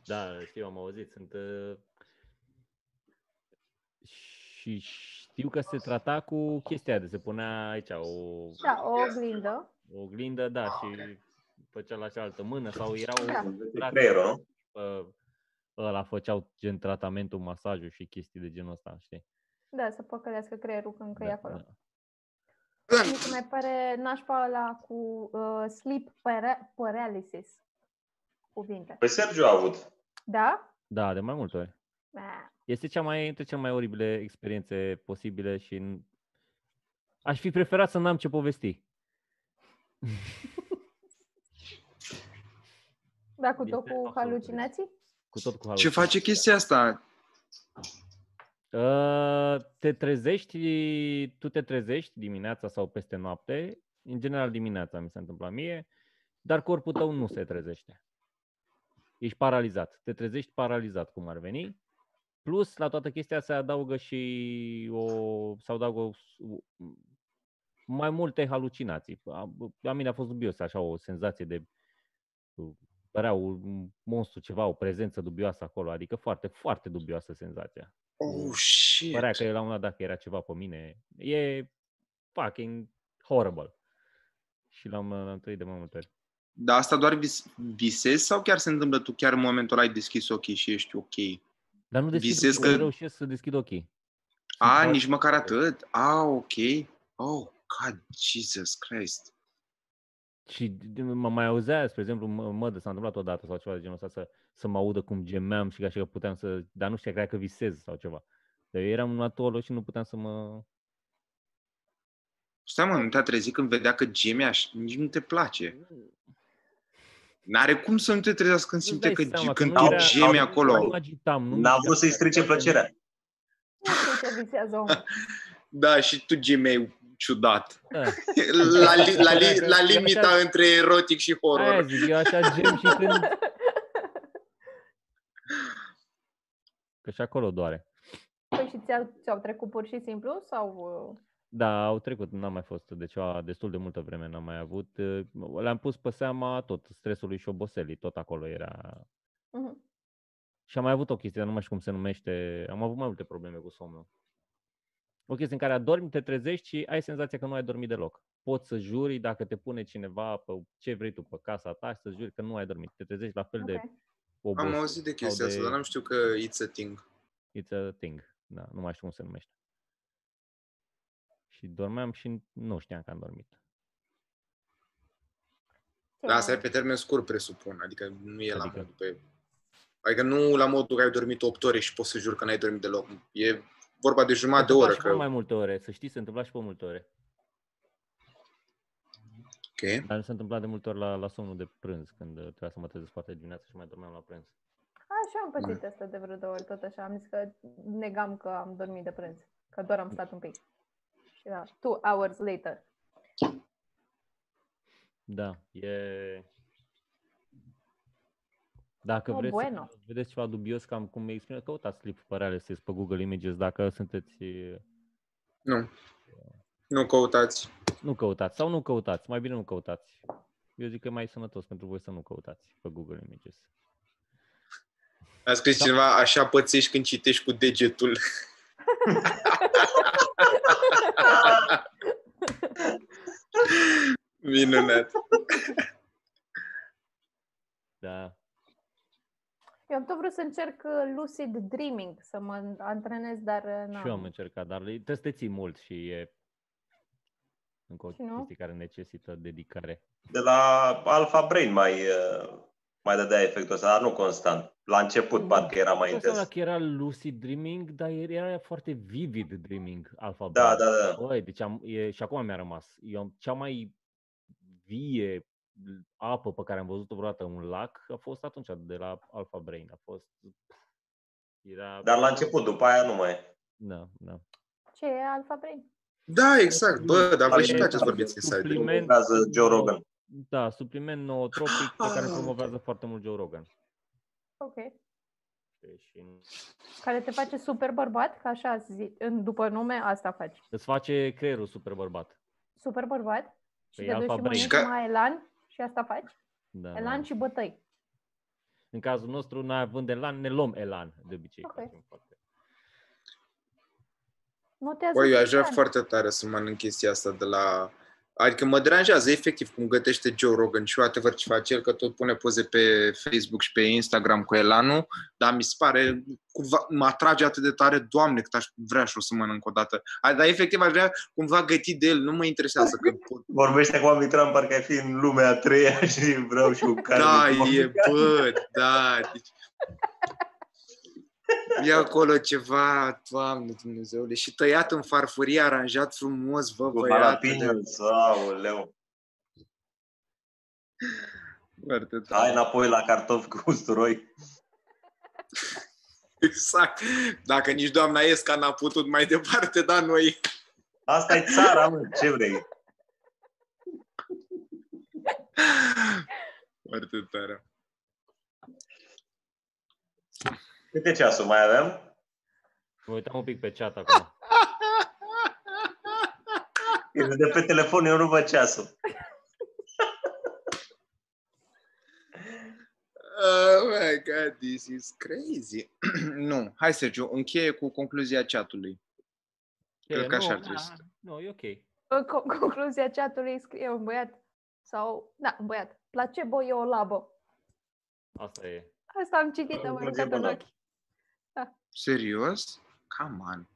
Da, știu, am auzit. Sunt... Uh... Și știu că se trata cu chestia de se punea aici o, Da, o oglindă. o oglindă, da, și făcea la cealaltă mână sau era o Da. De creierul, nu? uh, ăla făceau gen tratamentul, masajul și chestii de genul ăsta, știi? Da, să păcălească creierul când că e Da, acolo. da. Mi se mai pare nașpa ăla cu uh, sleep para- paralysis. Cuvinte. Păi Sergiu a avut. Da? Da, de mai multe ori. Da. Este cea mai, între cele mai oribile experiențe posibile și n- aș fi preferat să n-am ce povesti. [laughs] Da, cu tot Este cu absolut halucinații? Cu tot cu Ce halucinații. face chestia asta? Uh, te trezești, tu te trezești dimineața sau peste noapte, în general dimineața mi se întâmplă mie, dar corpul tău nu se trezește. Ești paralizat. Te trezești paralizat, cum ar veni. Plus, la toată chestia se adaugă și o, se adaugă o, mai multe halucinații. A, la mine a fost dubios, așa, o senzație de părea un monstru, ceva, o prezență dubioasă acolo, adică foarte, foarte dubioasă senzația. Oh, shit. Părea că la un moment dat dacă era ceva pe mine. E fucking horrible. Și l-am, l-am trăit de mai multe ori. Dar asta doar vis- visezi sau chiar se întâmplă tu chiar în momentul ăla ai deschis ochii și ești ok? Dar nu deschid, Visez că... că- reușesc să deschid ochii. A, foarte- nici măcar atât? A, ok. Oh, God, Jesus Christ. Și d- mă mai auzea, spre exemplu, mă, mă s-a întâmplat odată sau ceva de genul ăsta, să, să mă audă cum gemeam și ca și că puteam să... Dar nu știa, cred că visez sau ceva. Dar eu eram acolo și nu puteam să mă... Stai mă, nu te-a trezit când vedea că gemi așa? Nici nu te place. N-are cum să nu te trezească când Nu-ți simte dai că, seama când nu tu era- gemi nu- acolo. Nu agitam, nu N-a mișcam, vrut să-i strice foarte plăcerea. Nu știu ce visează omul. [laughs] Da, și tu gemeai ciudat. Da. La, li, la, li, Era- la era limita așa- între erotic și Aia horror. zic, eu așa gem și când... [laughs] Că și acolo doare. Păi și ți-au, ți-au trecut pur și simplu sau... uh, Da, au trecut, n-am mai fost de ceva destul de multă vreme, n-am mai avut. uh, Le-am pus pe seama tot stresului și oboselii, tot acolo era. mhm. Și am mai avut o chestie, dar nu mai știu cum se numește, am avut mai multe probleme cu somnul. O chestie în care adormi, te trezești și ai senzația că nu ai dormit deloc. Poți să juri dacă te pune cineva pe ce vrei tu, pe casa ta și să juri că nu ai dormit. Te trezești la fel de Ok. obos. Am auzit de sau chestia asta, de- dar n-am știut că it's a thing. It's a thing. Da, nu mai știu cum se numește. Și dormeam și nu știam că am dormit. Dar asta e pe termen scurt, presupun. Adică nu e la Adică? modul pe... Adică nu la modul că ai dormit 8 ore și poți să jur că n-ai dormit deloc. E vorba de Se jumătate de întâmpla oră. și pe Că... mai multe ore, să știi, se întâmpla și pe multe ore. Ok. Dar nu se întâmpla de multe ori la, la somnul de prânz, când uh, trebuia să mă trezesc foarte dimineața și mai dormeam la prânz. Așa am pățit asta de vreo două ori, tot așa. Am zis că negam că am dormit de prânz, că doar am stat un pic. Și da, two hours later. Da, e... Dacă Oh, vreți bueno. să vedeți ceva dubios cam cum mi exprimă, căutați Sleep Paralysis pe Google Images dacă sunteți... Nu. Nu căutați. Nu căutați sau nu căutați, mai bine nu căutați. Eu zic că e mai sănătos pentru voi să nu căutați pe Google Images. A scris cineva, așa pățești când citești cu degetul. [laughs] Minunat. Da, Eu am tot vrut să încerc uh, lucid dreaming, să mă antrenez, dar uh, și eu am n-am. încercat, dar trebuie să te ții mult și e încă o Și nu? chestie care necesită dedicare. De la Alpha Brain mai, uh, mai dădea efectul ăsta, dar nu constant. La început parcă era mai Nu știu intens. dacă era lucid dreaming, dar era foarte vivid dreaming alpha Da, Brain. da, da. Băi, deci am, e, și acum mi-a rămas. Eu am cea mai vie apă pe care am văzut-o vreodată în un lac a fost atunci de la Alpha Brain. A fost... Era... Dar la început, după aia nu mai. Da, da. Ce e Alpha Brain? Da, exact. Bă, dar voi și E- place să vorbiți inside. Supliment- Promovează Joe Rogan. Da, supliment nootropic pe care Ah. promovează foarte mult Joe Rogan. Ok. Și Care te face super bărbat, ca așa zi, în, după nume, asta faci. îți face creierul super bărbat. Super bărbat și Păi te duci Alpha și Brain. mănânci Ca- mai elan și asta faci? Da, Elan da. și bătăi. În cazul nostru, noi având elan, ne luăm elan, de obicei. Ok. facem foarte- Notează Băi, eu aș vrea fiecare. foarte tare să mănânc chestia asta de la... Adică mă deranjează efectiv cum gătește Joe Rogan și whatever ce face el, că tot pune poze pe Facebook și pe Instagram cu Elanu, dar mi se pare, cumva, mă atrage atât de tare, Doamne, cât aș vrea și o să mănânc o dată. A, Dar efectiv aș vrea cumva gătit de el, nu mă interesează că pot. Vorbește cu Mitran parcă ai fi în lumea a treia [laughs] și vreau și un care. Da, e, bă, da, deci... E acolo ceva, Doamne Dumnezeule, și tăiat în farfurie, aranjat frumos, bă, Cu băiat. jalapenos, aoleu. Foarte tare. Hai înapoi la cartofi cu usturoi. Exact. Dacă nici doamna Esca n-a putut mai departe, da, noi. Asta e țara, mă, ce vrei? Foarte tare. Câte ceasul mai avem? Mă uitam un pic pe chat acum. De pe telefon eu nu văd ceasul. Oh my god, this is crazy. [clears throat] nu, hai Sergiu, încheie cu concluzia chatului. Cred că nu, așa ar da, trebui să- Nu, e ok. În co- concluzia chatului scrie un băiat sau, da, un băiat. Placebo e o labă. Asta e. Asta am citit, am Concluzie aruncat în bună. ochi. Serios? Come on.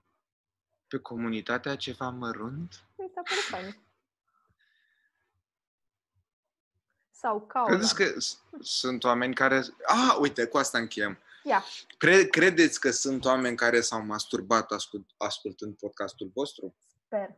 Pe comunitatea ceva mărunt? Mi s-a părut fain. Sau caula. Credeți că s- sunt oameni care... Ah, uite, cu asta încheiem. Ia, Cre- credeți că sunt oameni care s-au masturbat ascult- ascultând podcastul vostru? sper.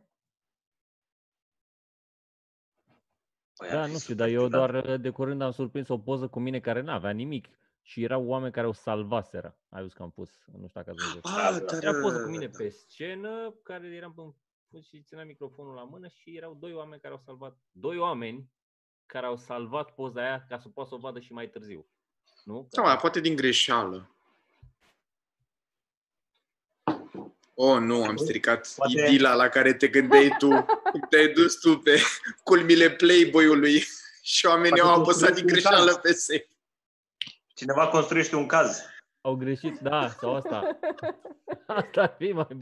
Păi, Da, ar fi nu știu, super dar eu ciudat. doar uh, de curând am surprins o poză cu mine care n-avea nimic. Și erau oameni care o salvaseră. Ai văzut că am pus, nu știu dacă ați văzut. Ah, da. Era poză cu da, mine da. pe scenă, care eram pe un și țineam microfonul la mână și erau doi oameni care au salvat, doi oameni care au salvat poza aia ca să poată să o vadă și mai târziu. Nu? Da, mă, poate din greșeală. Oh, nu, am stricat Poate- idila la care te gândeai tu. [laughs] Te-ai dus tu pe culmile Playboy-ului și oamenii Poate au apăsat din construiești un greșeală caz. pe save. Cineva construiește un caz. Au greșit, da, sau asta. [laughs] Asta ar fi mai bun.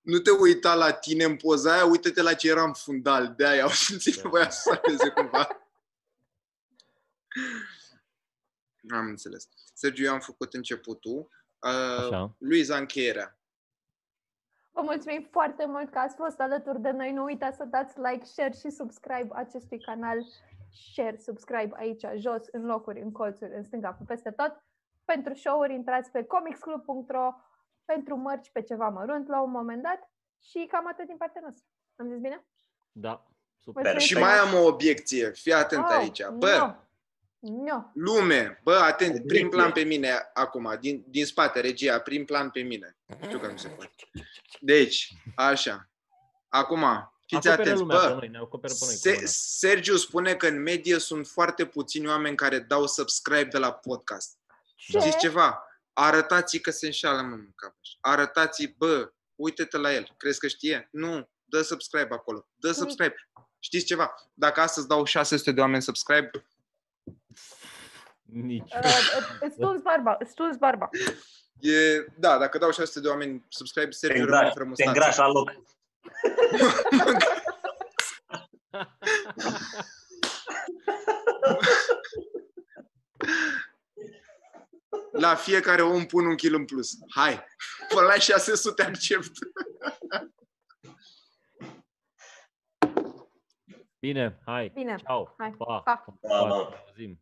Nu te uita la tine în poza aia, uite-te la ce era în fundal. De aia au simțit Da. nevoia să salveze cumva. Am înțeles. Sergiu, eu am făcut începutul. Uh, Așa. Luiza, încheierea. Vă mulțumim foarte mult că ați fost alături de noi. Nu uitați să dați like, share și subscribe acestui canal share, subscribe aici, jos, în locuri, în colțuri, în stânga, pe peste tot. Pentru show-uri intrați pe comicsclub.ro, pentru mărci pe ceva mărunt la un moment dat și cam atât din partea noastră. Am zis bine? Da, super. Mulțumim Și mai am o obiecție. Fii atent Oh, aici. Bă, no. No. lume, bă, atent, prim Obiecție. plan pe mine acum, din, din spate, regia, prim plan pe mine. Știu că nu se poate. Deci, așa. Acum, fiți Acoperă atenți, lumea pe bă. noi, ne acoperă pe noi. cu Se, mâna. Sergiu spune că în medie sunt foarte puțini oameni care dau subscribe de la podcast. Ce? Știți ceva? Arătați că se înșală, mă, Mâncabaș. Arătați bă, uite-te la el. Crezi că știe? Nu. Dă subscribe acolo. Dă subscribe. Știți ceva? Dacă astăzi dau 600 de oameni subscribe, Nici. Uh, Îți tuns barba, îți tuns barba. e... Da, dacă dau 600 de oameni subscribe, Te Sergiu rămâne îngrași, fără te mustață. îngrași la loc. La fiecare om pun un kil în plus. Hai! Până la 600 accept. Bine, hai. Bine. Ciao. Hai. Pa. Pa. Pa. Pa, pa. Auzim.